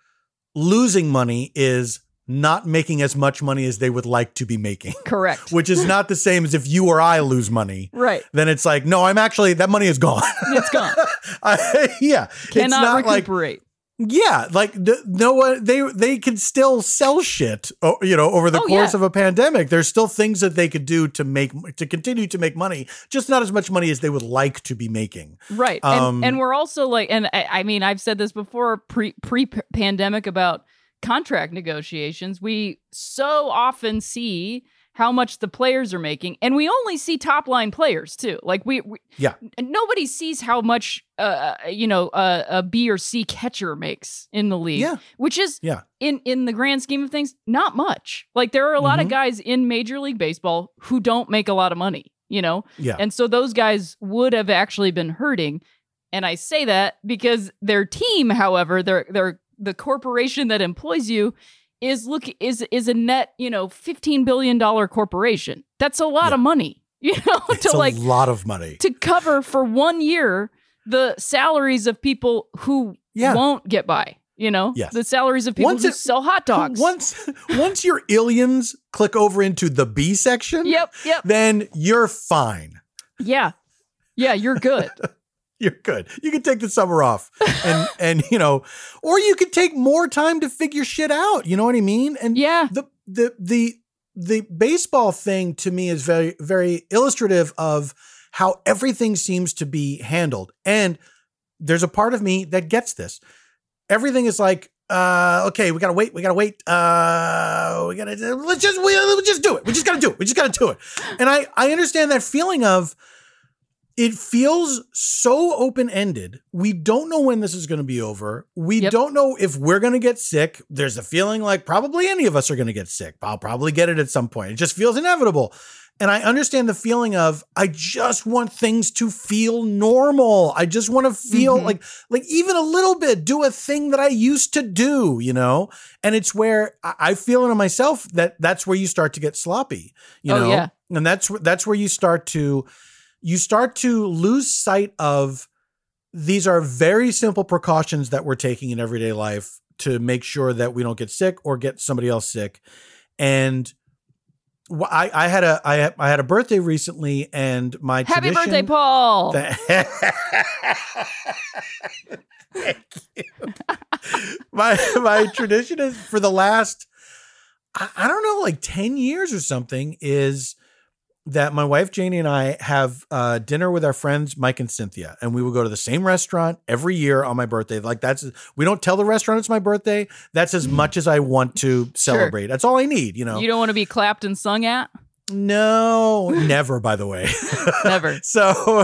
losing money is not making as much money as they would like to be making, Correct. which is not the same as if you or I lose money. right. Then it's like, no, I'm actually that money is gone. It's gone. I, yeah, it's Cannot not like recuperate. Yeah, like the, no one they they can still sell shit, you know, over the Oh, course yeah. of a pandemic. There's still things that they could do to make to continue to make money, just not as much money as they would like to be making. Right. Um, and, and we're also like, and I, I mean, I've said this before pre pre pandemic about contract negotiations. We so often see how much the players are making, and we only see top line players too. Like we, we Yeah. nobody sees how much, uh, you know, uh, a B or C catcher makes in the league. Yeah. Which is Yeah. in in the grand scheme of things, not much. Like there are a lot of Mhm. guys in Major League Baseball who don't make a lot of money. You know, Yeah. and so those guys would have actually been hurting. And I say that because their team, however, their their the corporation that employs you is look is is a net, you know, 15 billion dollar corporation. That's a lot Yeah. of money. You know, it's to a like lot of money. to cover for one year the salaries of people who Yeah. won't get by. You know, Yes. the salaries of people Once who it- sell hot dogs. Once once your aliens click over into the B section, Yep, yep. then you're fine. Yeah. Yeah, you're good. You're good. You can take the summer off and and you know, or you could take more time to figure shit out. You know what I mean? And Yeah. the the the the baseball thing to me is very very illustrative of how everything seems to be handled. And there's a part of me that gets this. Everything is like, uh, okay, we gotta wait, we gotta wait, uh, we gotta let's just we, let's just do it. We just gotta do it. We just gotta do it. And I I understand that feeling of it feels so open ended. We don't know when this is going to be over. We Yep. don't know if we're going to get sick. There's a feeling like probably any of us are going to get sick. I'll probably get it at some point. It just feels inevitable. And I understand the feeling of I just want things to feel normal. I just want to feel Mhm. like like even a little bit do a thing that I used to do, you know? And it's where I feel it in myself that that's where you start to get sloppy, you Oh, know? yeah. And that's that's where you start to you start to lose sight of these are very simple precautions that we're taking in everyday life to make sure that we don't get sick or get somebody else sick. And I, I had a I had, a birthday recently, and my Happy tradition- birthday, Paul. Thank you. my my tradition is for the last I, I don't know like 10 years or something is that my wife Janie and I have uh, dinner with our friends Mike and Cynthia, and we will go to the same restaurant every year on my birthday. Like that's we don't tell the restaurant it's my birthday. That's as much as I want to celebrate. That's all I need, you know. You don't want to be clapped and sung at? No, never. By the way, Never. so,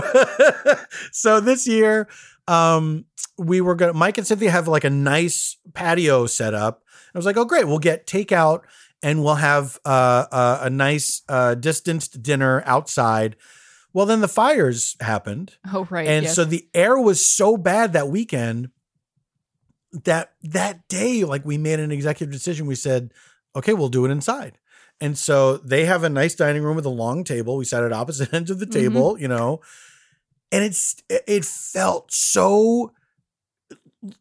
so this year, um, we were gonna. Mike and Cynthia have like a nice patio set up. I was like, oh great, we'll get takeout and we'll have uh, uh, a nice uh, distanced dinner outside. Well, then the fires happened, Oh, right. and yes. so the air was so bad that weekend that that day, like we made an executive decision. We said, okay, we'll do it inside. And so they have a nice dining room with a long table. We sat at opposite ends of the Mm-hmm. table, you know, and it's it felt so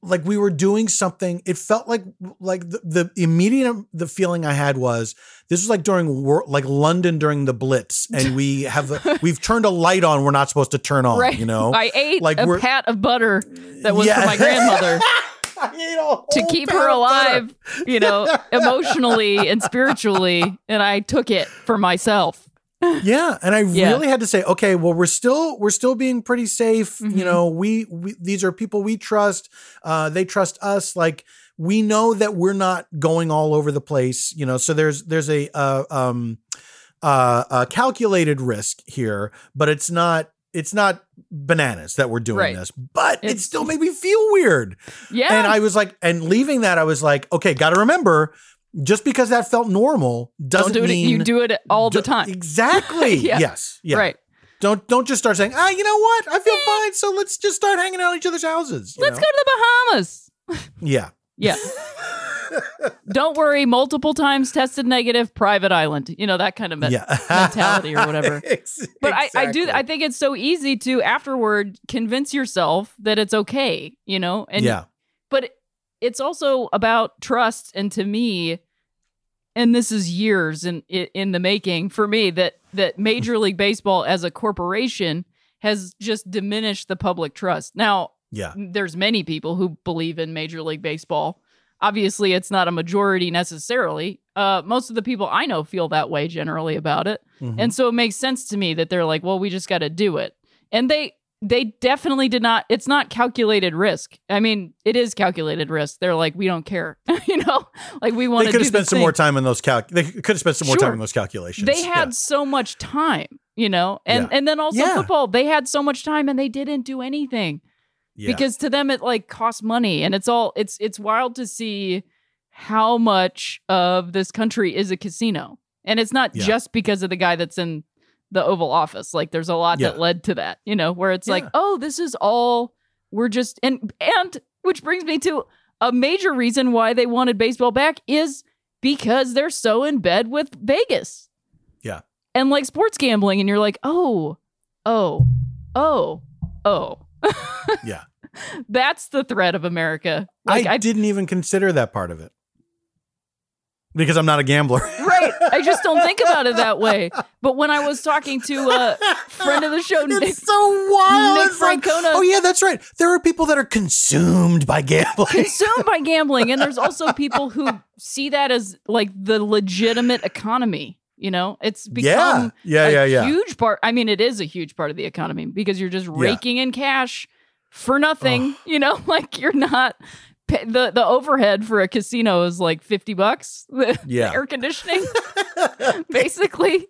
like we were doing something. It felt like like the, the immediate the feeling I had was this was like during war, like London during the Blitz, and we have a, we've turned a light on we're not supposed to turn on. right. You know, I ate Like a pat of butter that was Yeah. for my grandmother I ate a whole to keep her alive, you know, emotionally and spiritually. And I took it for myself. Yeah, and I Yeah. really had to say, okay, well, we're still we're still being pretty safe. Mhm. You know, we, we these are people we trust. Uh, they trust us. Like we know that we're not going all over the place. You know, so there's there's a uh, um uh, a calculated risk here, but it's not it's not bananas that we're doing Right. this. But it still made me feel weird. Yeah. And I was like, and leaving that, I was like, okay, got to remember. Just because that felt normal doesn't do it. mean You do it all the time. Exactly. Yeah. Yes. Yeah. Right. Don't don't just start saying, ah, you know what? I feel fine, so let's just start hanging out at each other's houses. Let's know? go to the Bahamas. Yeah. Yeah. Don't worry. Multiple times tested negative. Private island. You know that kind of me- Yeah. mentality or whatever. Ex- But I, I do. I think it's so easy to afterward convince yourself that it's okay. You know. And yeah. but it's also about trust and to me and this is years in in the making for me that that major league baseball as a corporation has just diminished the public trust now Yeah. there's many people who believe in major league baseball obviously it's not a majority necessarily uh most of the people i know feel that way generally about it Mhm. and so it makes sense to me that they're like, well, we just got to do it. And they they definitely did not it's not calculated risk. I mean, it is calculated risk. They're like, we don't care. you know? Like we want to could have spent some thing. more time in those calc. They could have spent some more time in those calculations. They had Yeah. so much time, you know? And Yeah. and then also Yeah. football, they had so much time and they didn't do anything. Yeah. Because to them it like costs money and it's all it's it's wild to see how much of this country is a casino. And it's not Yeah. just because of the guy that's in the Oval Office. Like there's a lot that led to that, you know, where it's like, oh, this is all we're just and and which brings me to a major reason why they wanted baseball back is because they're so in bed with Vegas. Yeah. And like sports gambling, and you're like, oh, oh, oh, oh. Yeah. That's the threat of America. Like I, I, didn't even consider that part of it because I'm not a gambler. right. I just don't think about it that way. But when I was talking to a friend of the show, Nick, so wild. Nick It's like, oh yeah, that's right. There are people that are consumed by gambling. consumed by gambling, and there's also people who see that as like the legitimate economy. You know, it's become yeah, a yeah, yeah. huge part. I mean, it is a huge part of the economy because you're just raking in cash for nothing. You know, like you're not the the overhead for a casino is like fifty bucks. The, the Yeah. air conditioning, basically.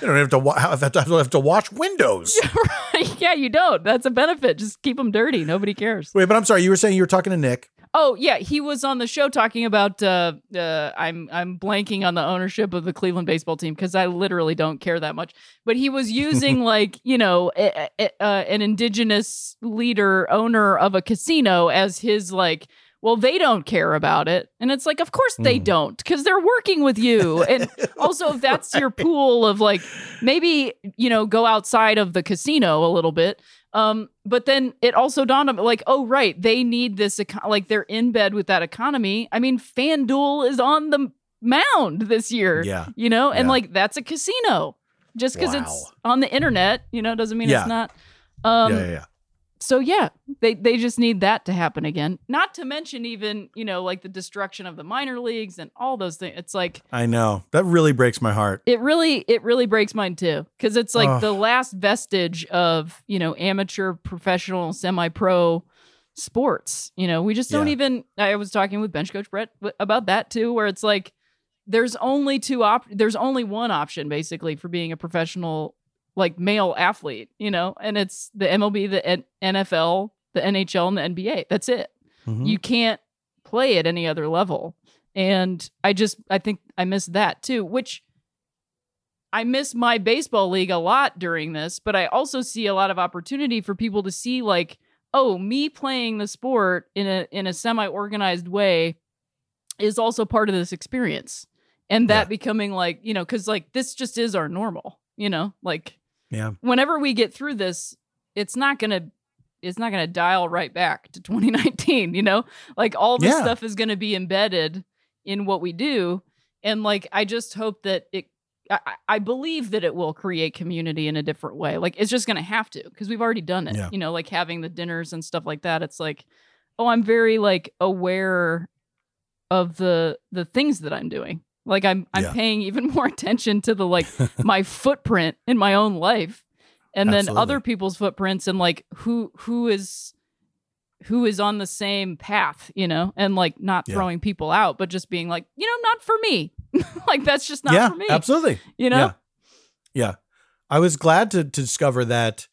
You don't have to, wa- have to have to wash windows. yeah, you don't. That's a benefit. Just keep them dirty. Nobody cares. Wait, but I'm sorry. You were saying you were talking to Nick. Oh yeah, he was on the show talking about. Uh, uh, I'm I'm blanking on the ownership of the Cleveland baseball team because I literally don't care that much. But he was using like you know a, a, uh, an indigenous leader owner of a casino as his like. Well, they don't care about it, and it's like, of course they Mm. don't, because they're working with you. And also, if that's your pool of like, maybe you know, go outside of the casino a little bit. Um, but then it also dawned on me, like, oh right, they need this. Eco- like they're in bed with that economy. I mean, FanDuel is on the mound this year. Yeah. you know, and Yeah. like that's a casino. Just because it's on the internet, you know, doesn't mean Yeah. it's not. Um, yeah, yeah, yeah. So yeah, they they just need that to happen again. Not to mention even you know like the destruction of the minor leagues and all those things. It's like I know. That really breaks my heart. it really it really breaks mine too because it's like Ugh. the last vestige of you know amateur professional semi-pro sports you know we just don't Yeah. even i was talking with bench coach brett about that too where it's like there's only two op there's only one option basically for being a professional like male athlete you know? And it's the mlb the N- nfl the nhl and the nba that's it. Mhm. you can't play at any other level. And i just i think i miss that too which i miss my baseball league a lot during this but i also see a lot of opportunity for people to see like oh me playing the sport in a in a semi-organized way is also part of this experience. And that Yeah. becoming like you know because like this just is our normal you know? Like yeah. whenever we get through this, it's not gonna it's not gonna dial right back to 2019. You know, like all this Yeah. stuff is gonna be embedded in what we do, and like I just hope that it. I, believe that it will create community in a different way. Like it's just gonna have to because we've already done it. Yeah. You know, like having the dinners and stuff like that. It's like, oh, I'm very like aware of the the things that I'm doing. Like I'm I'm Yeah. paying even more attention to the like my footprint in my own life and then other people's footprints and like who who is who is on the same path, you know, and like not Yeah. throwing people out, but just being like, you know, not for me. like that's just not yeah, for me. absolutely. You know? Yeah. Yeah. I was glad to, to discover that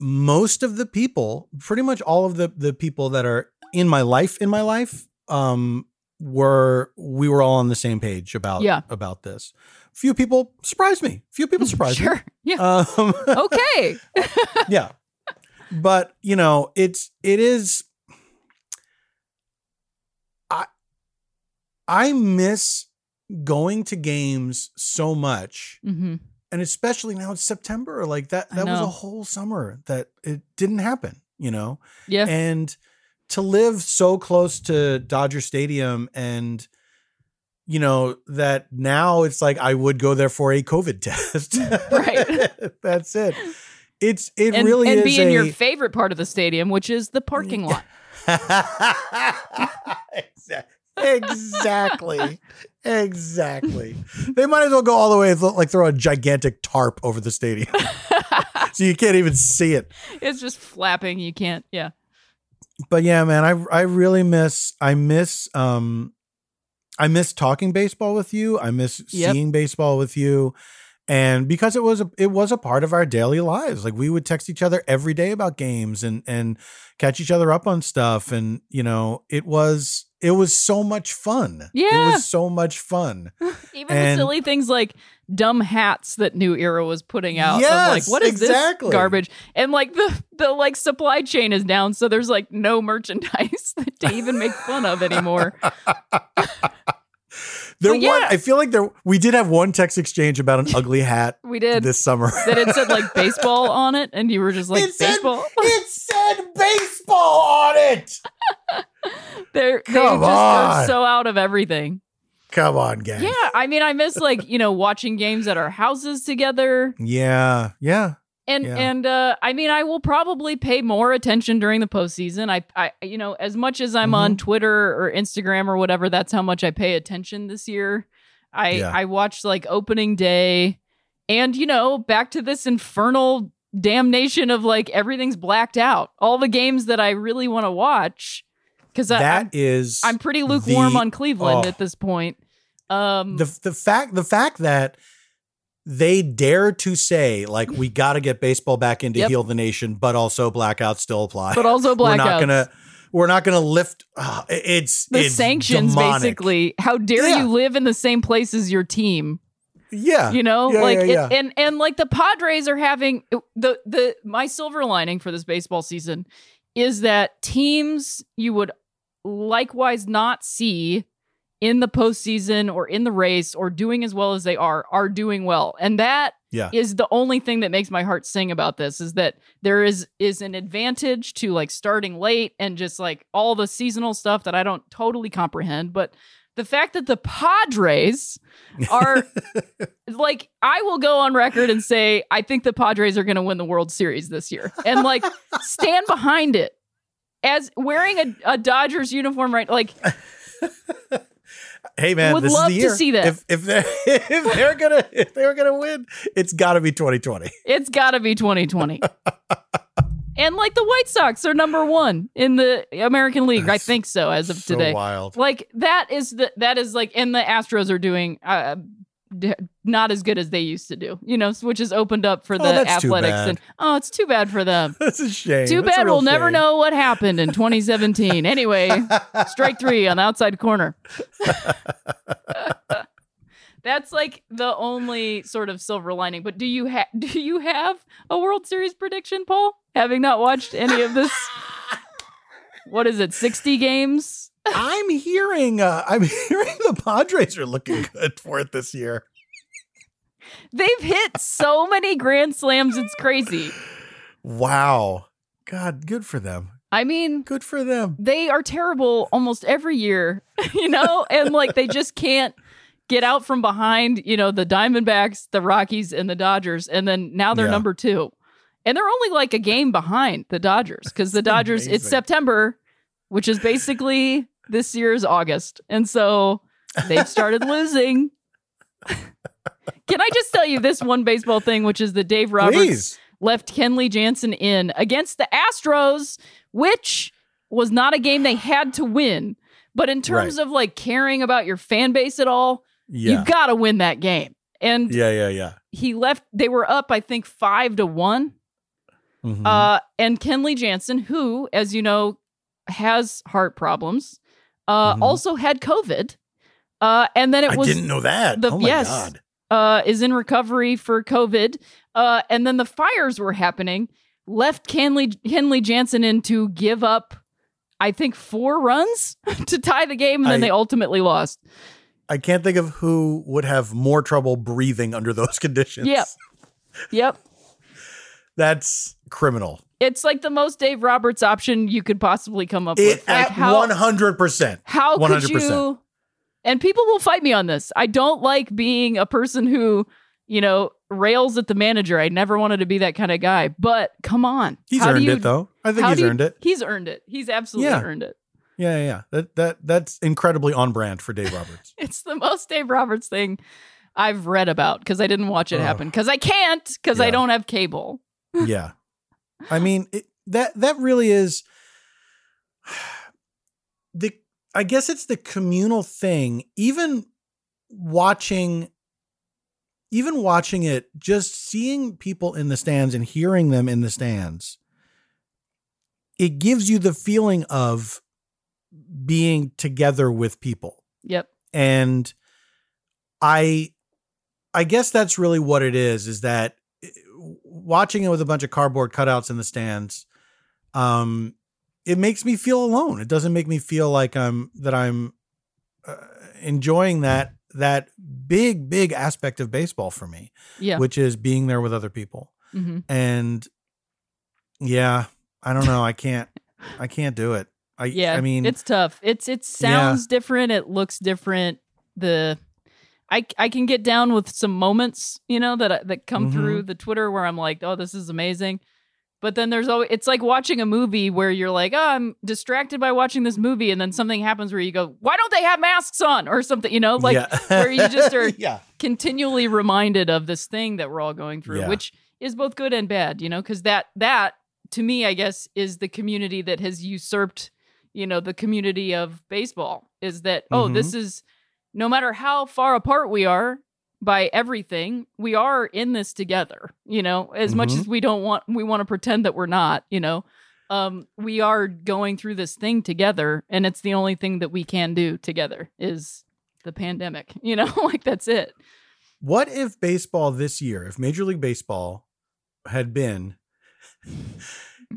most of the people, pretty much all of the the people that are in my life in my life um were we were all on the same page about Yeah. about this. Few people surprised me. Few people surprised Sure. me. Yeah. Um okay. yeah. But, you know, it's it is I I miss going to games so much hmm and especially now it's September like that that was a whole summer that it didn't happen, you know. Yeah. And to live so close to Dodger Stadium and you know that now it's like I would go there for a COVID test. Right. That's it. It's it and, really and is be in a, your favorite part of the stadium, which is the parking lot. Exa- exactly. Exactly. They might as well go all the way and like throw a gigantic tarp over the stadium. so you can't even see it. it's just flapping. You can't. Yeah. But yeah, man, I I really miss I miss um I miss talking baseball with you. I miss Yep. seeing baseball with you. And because it was a it was a part of our daily lives. Like we would text each other every day about games and and catch each other up on stuff and you know, it was it was so much fun. Yeah. It was so much fun. Even And- the silly things like dumb hats that New Era was putting out. I'm Yes, like, what is exactly. this garbage? And like the the like supply chain is down, so there's like no merchandise to even make fun of anymore. There was yeah. I feel like there we did have one text exchange about an ugly hat We did this summer. that it said like baseball on it, and you were just like it said, baseball. it said baseball on it. They're they just are on. so out of everything. Come on, gang. Yeah, I mean, I miss like you know watching games at our houses together. Yeah. Yeah. And Yeah. and uh, I mean, I will probably pay more attention during the postseason. I, I you know, as much as I'm on Mm-hmm. Twitter or Instagram or whatever, that's how much I pay attention this year. I Yeah. I watched like opening day, and you know, back to this infernal damnation of like everything's blacked out. All the games that I really want to watch because I'm, That is I'm pretty lukewarm the- on Cleveland oh. at this point. Um, the the fact the fact that they dare to say like we got to get baseball back into Yep. heal the nation, but also blackouts still apply. but also blackouts. we're not gonna we're not going to lift. Uh, it's the it's sanctions demonic. basically. How dare Yeah. you live in the same place as your team? Yeah, You know, Yeah, like yeah, it- and and like the Padres are having the the my silver lining for this baseball season is that teams you would likewise not see in the postseason or in the race or doing as well as they are are doing well, and that yeah. is the only thing that makes my heart sing about this is that there is is an advantage to like starting late and just like all the seasonal stuff that I don't totally comprehend. But the fact that the Padres are like I will go on record and say I think the Padres are going to win the World Series this year. And like stand behind it as wearing a, a Dodgers uniform right like Hey man, Would this love is the to see that. If if they're if they're gonna if they're gonna win, it's got to be 2020. It's got to be 2020. and like the White Sox are number 1 in the American League. I think so as of So today. wild. Like that is the that is like and the Astros are doing uh not as good as they used to do. You know, which has opened up for Oh, the too athletics and oh, it's too bad for them. That's a shame. Too That's bad we'll never know what happened in 2017. anyway, strike 3 on the outside corner. That's like the only sort of silver lining. But do you have do you have a World Series prediction, Paul? Having not watched any of this, what is it? Sixty games? I'm hearing uh I'm hearing the Padres are looking good for it this year. They've hit so many grand slams. It's crazy. Wow. God, good for them. I mean, Good for them. they are terrible almost every year, you know, and like they just can't get out from behind, you know, the Diamondbacks, the Rockies, and the Dodgers, and then now they're Yeah. number two, and they're only like a game behind the Dodgers because the Dodgers it's. September, which is basically this year is August, and so they've started losing. Can I just tell you this one baseball thing, which is that Dave Roberts Please. left Kenley Jansen in against the Astros, which was not a game they had to win. But in terms Right. of like caring about your fan base at all, Yeah. you got to win that game. And yeah, yeah, yeah. he left, they were up, I think, five to one. Mhm. Uh, and Kenley Jansen, who, as you know, has heart problems, uh, Mhm. also had COVID. Uh, and then it was. I didn't know that. the- oh my yes. god. uh, is in recovery for COVID. Uh, and then the fires were happening, left Kenley, Kenley Jansen in to give up, I think, four runs to tie the game, and then I- they ultimately lost. I can't think of who would have more trouble breathing under those conditions. Yep. Yep. That's criminal. It's like the most Dave Roberts option you could possibly come up It, with. Like at how, 100%. how could 100%. you? And people will fight me on this. I don't like being a person who, you know, rails at the manager. I never wanted to be that kind of guy. But come on, He's How do earned you- it though. I think he's you- earned it. He's earned it. He's absolutely Yeah. earned it. Yeah, yeah, yeah. That that that's incredibly on brand for Dave Roberts. It's the most Dave Roberts thing I've read about because I didn't watch it happen because I can't because I don't have cable. yeah. I mean, it, that that really is the I guess it's the communal thing. Even watching even watching it, just seeing people in the stands and hearing them in the stands, it gives you the feeling of being together with people. Yep. and i i guess that's really what it is is that watching it with a bunch of cardboard cutouts in the stands um it makes me feel alone it doesn't make me feel like i'm that i'm uh, enjoying that that big big aspect of baseball for me Yeah. which is being there with other people hmm and yeah i don't know i can't i can't do it i Yeah. i mean it's tough. It's it sounds different. It looks different. The I I can get down with some moments, you know, that that come Mhm. through the Twitter where I'm like, oh, this is amazing. But then there's always it's like watching a movie where you're like, oh, I'm distracted by watching this movie, and then something happens where you go, why don't they have masks on or something? You know, like yeah. where you just are yeah continually reminded of this thing that we're all going through, Yeah. which is both good and bad, you know, because that that to me, I guess, is the community that has usurped, you know, the community of baseball. Is that oh, Mhm. this is no matter how far apart we are by everything, we are in this together. You know, as much Mhm. as we don't want, we want to pretend that we're not. You know, um, we are going through this thing together, and it's the only thing that we can do together is the pandemic. You know, like that's it. What if baseball this year, if Major League Baseball had been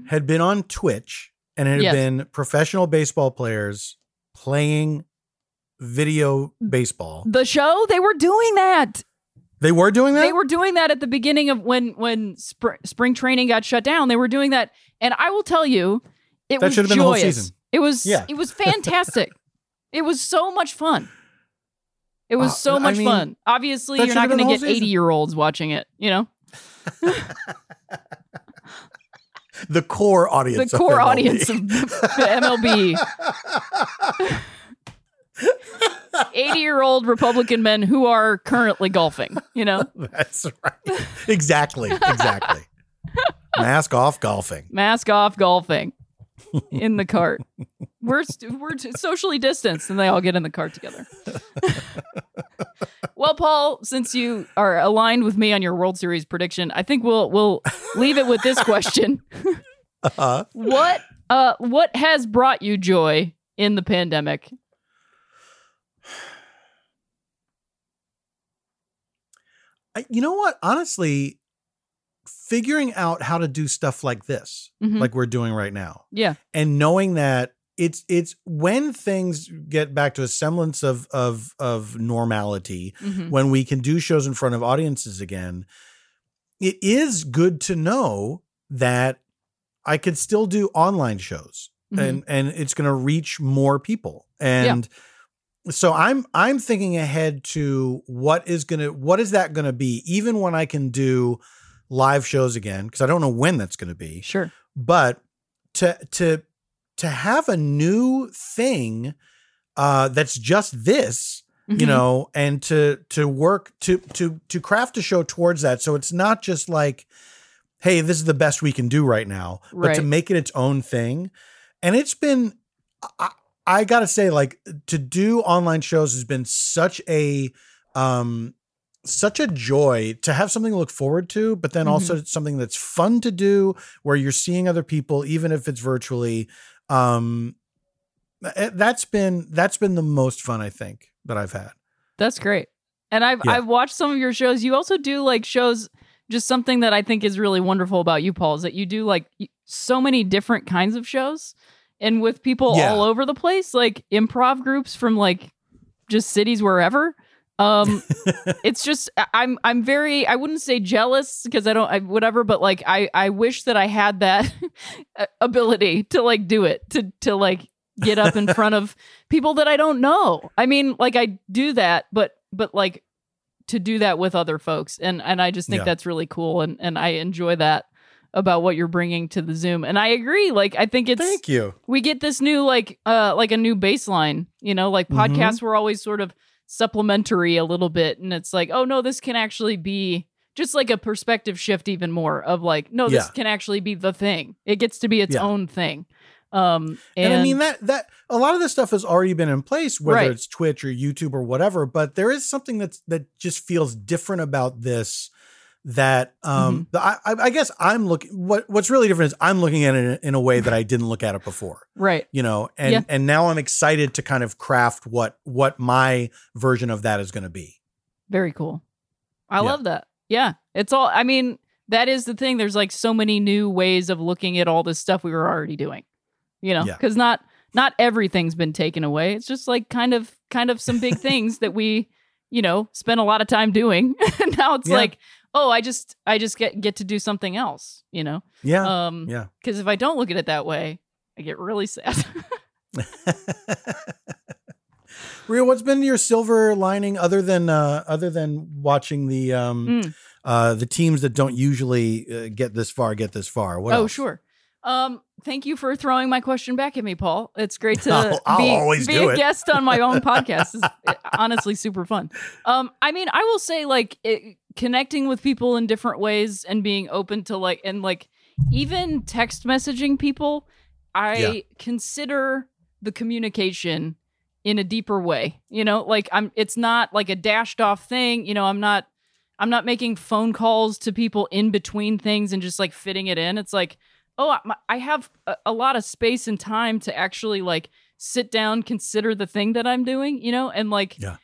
had been on Twitch and it had Yes. been professional baseball players playing video baseball. The show they were doing that. They were doing that? They were doing that at the beginning of when when spr- spring training got shut down. They were doing that, and I will tell you, it That was should have been the whole joyous. season. It was Yeah. it was fantastic. it was so much fun. It was Uh, so I much mean, fun. Obviously, you're not going to get 80 year olds watching it. You know, the core audience. the of core MLB. audience of the MLB. 80 year old Republican men who are currently golfing. You know, That's right. Exactly. Exactly. Mask off golfing. mask off golfing in the cart. We're st- we're t- socially distanced, and they all get in the cart together. well, Paul, since you are aligned with me on your World Series prediction, I think we'll we'll leave it with this question: Uh, What uh what has brought you joy in the pandemic? I, you know what? Honestly, figuring out how to do stuff like this, Mhm. like we're doing right now, Yeah, and knowing that it's it's when things get back to a semblance of of of normality, Mhm. when we can do shows in front of audiences again, it is good to know that I could still do online shows Mhm. and and it's going to reach more people. And so I'm I'm thinking ahead to what is to what is that going to be even when I can do live shows again because I don't know when that's going to be sure. but to to to have a new thing uh that's just this you Mhm. know and to to work to to to craft a show towards that so it's not just like hey this is the best we can do right now but to make it its own thing and it's been I, I gotta say like to do online shows has been such a um such a joy to have something to look forward to but then also something that's fun to do where you're seeing other people even if it's virtually um eh, that's been that's been the most fun i think that i've had That's great. And I've Yeah. I've watched some of your shows. You also do like shows just something that I think is really wonderful about you, Paul, is that you do like so many different kinds of shows and with people Yeah. all over the place, like improv groups from like just cities wherever. Um it's just I'm I'm very I wouldn't say jealous because I don't I whatever, but like I I wish that I had that ability to like do it to to like get up in front of people that I don't know. I mean, like I do that, but but like to do that with other folks, and and I just think Yeah. that's really cool, and and I enjoy that about what you're bringing to the Zoom. And I agree. Like I think it's thank you we get this new like uh like a new baseline you know like Mhm. podcasts were always sort of supplementary a little bit and it's like oh no this can actually be just like a perspective shift even more of like no this Yeah. can actually be the thing it gets to be its Yeah. own thing um and, I mean that that a lot of this stuff has already been in place, whether Right. it's Twitch or YouTube or whatever. But there is something that's that just feels different about this. That um, Mm-hmm. the, I, I guess I'm looking. What what's really different is I'm looking at it in, a way that I didn't look at it before. right You know, and Yeah. and now I'm excited to kind of craft what what my version of that is going to be. Very cool. I Yeah. love that. Yeah. It's all I mean, that is the thing. There's like so many new ways of looking at all this stuff we were already doing. You know, Yeah. cuz not not everything's been taken away. It's just like kind of kind of some big things that we, you know, spent a lot of time doing. and now it's Yeah. like, oh, I just I just get get to do something else, you know. Yeah, Um yeah. cuz if I don't look at it that way, I get really sad. Rhea, what's been your silver lining other than uh, other than watching the um, Mm. uh, the teams that don't usually uh, get this far get this far? What oh, else? sure. Um, thank you for throwing my question back at me, Paul. It's great to I'll- I'll be, always be a it. guest on my own podcast. Is honestly super fun. Um, I mean, I will say like it, connecting with people in different ways and being open to like and like even text messaging people. I Yeah. consider the communication in a deeper way. You know, like I'm. It's not like a dashed off thing. You know, I'm not. I'm not making phone calls to people in between things and just like fitting it in. It's like, oh, I, have a, lot of space and time to actually like sit down, consider the thing that I'm doing, you know, and like, Yeah.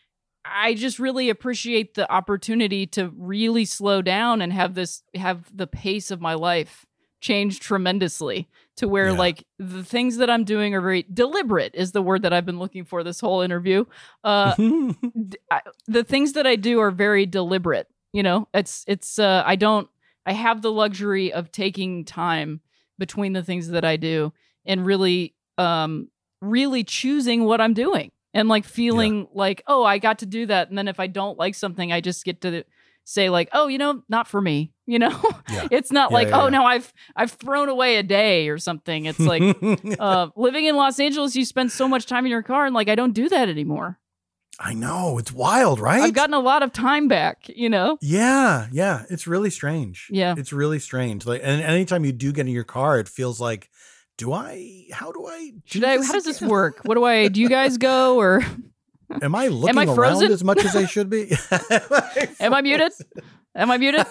I just really appreciate the opportunity to really slow down and have this have the pace of my life change tremendously to where Yeah. like the things that I'm doing are very deliberate is the word that I've been looking for this whole interview. Uh d- I, the things that I do are very deliberate. You know, it's it's uh, I don't I have the luxury of taking time between the things that I do and really um really choosing what I'm doing and like feeling like oh I got to do that. And then if I don't like something I just get to say like oh you know not for me you know? Yeah. it's not Yeah, like yeah, oh yeah. no I've I've thrown away a day or something. It's like uh living in Los Angeles you spend so much time in your car and like I don't do that anymore I know it's wild, right? I've gotten a lot of time back, you know? Yeah, yeah, it's really strange. Yeah. it's really strange. Like, and anytime you do get in your car, it feels like, do I? How do I? do Should I how does this work? What do I do you guys go or Am I looking I around as much as I should be? am I muted? Am I muted?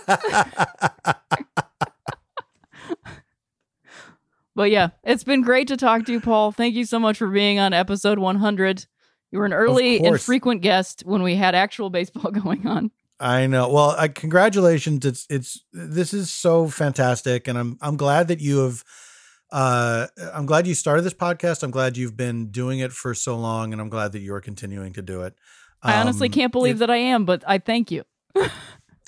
But yeah, it's been great to talk to you, Paul. Thank you so much for being on episode 100. You were an early and frequent guest when we had actual baseball going on. I know. Well, uh, congratulations. It's it's this is so fantastic, and I'm I'm glad that you have. Uh, I'm glad you started this podcast. I'm glad you've been doing it for so long, and I'm glad that you are continuing to do it. I honestly Um, can't believe it- that I am, but I thank you.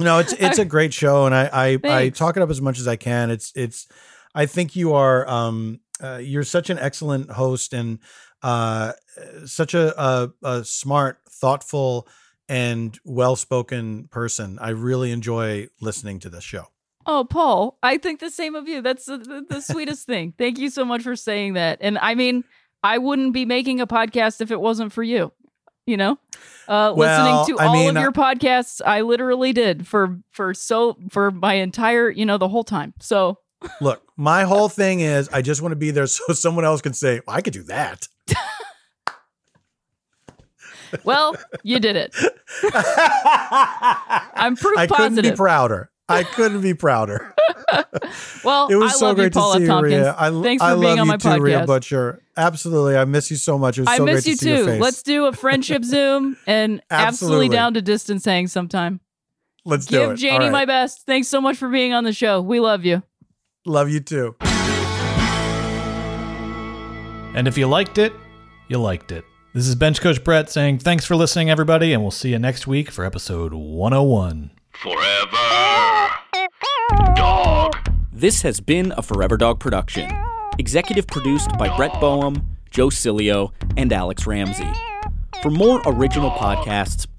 No, it's it's a great show, and I I, I talk it up as much as I can. It's it's. I think you are um uh, you're such an excellent host and uh such a a, a smart, thoughtful, and well spoken person. I really enjoy listening to this show. Oh, Paul, I think the same of you. That's the, the, sweetest thing. Thank you so much for saying that. And I mean, I wouldn't be making a podcast if it wasn't for you. You know, uh, Well, listening to I all mean, of your podcasts, I literally did for for so for my entire, you know, the whole time. So Look, my whole thing is I just want to be there so someone else can say, well, I could do that. Well, you did it. I'm proof I couldn't be prouder. I couldn't be prouder. well, It was I so love great you, to see you, Tompkins. Rhea. I, Thanks for I being on my too, Rhea podcast. Butcher. Absolutely. I miss you so much. It was I so miss great you to see your too. face. Let's do a friendship Zoom and absolutely. Absolutely. down to distance hang sometime. Let's do Give it. Janie All my best. Thanks so much for being on the show. We love you. Love you too. And if you liked it, you liked it. This is Bench Coach Brett saying thanks for listening, everybody, and we'll see you next week for episode 101. Forever. Dog. This has been a Forever Dog production. Executive produced by Brett Boehm, Joe Cilio, and Alex Ramsey. For more original podcasts,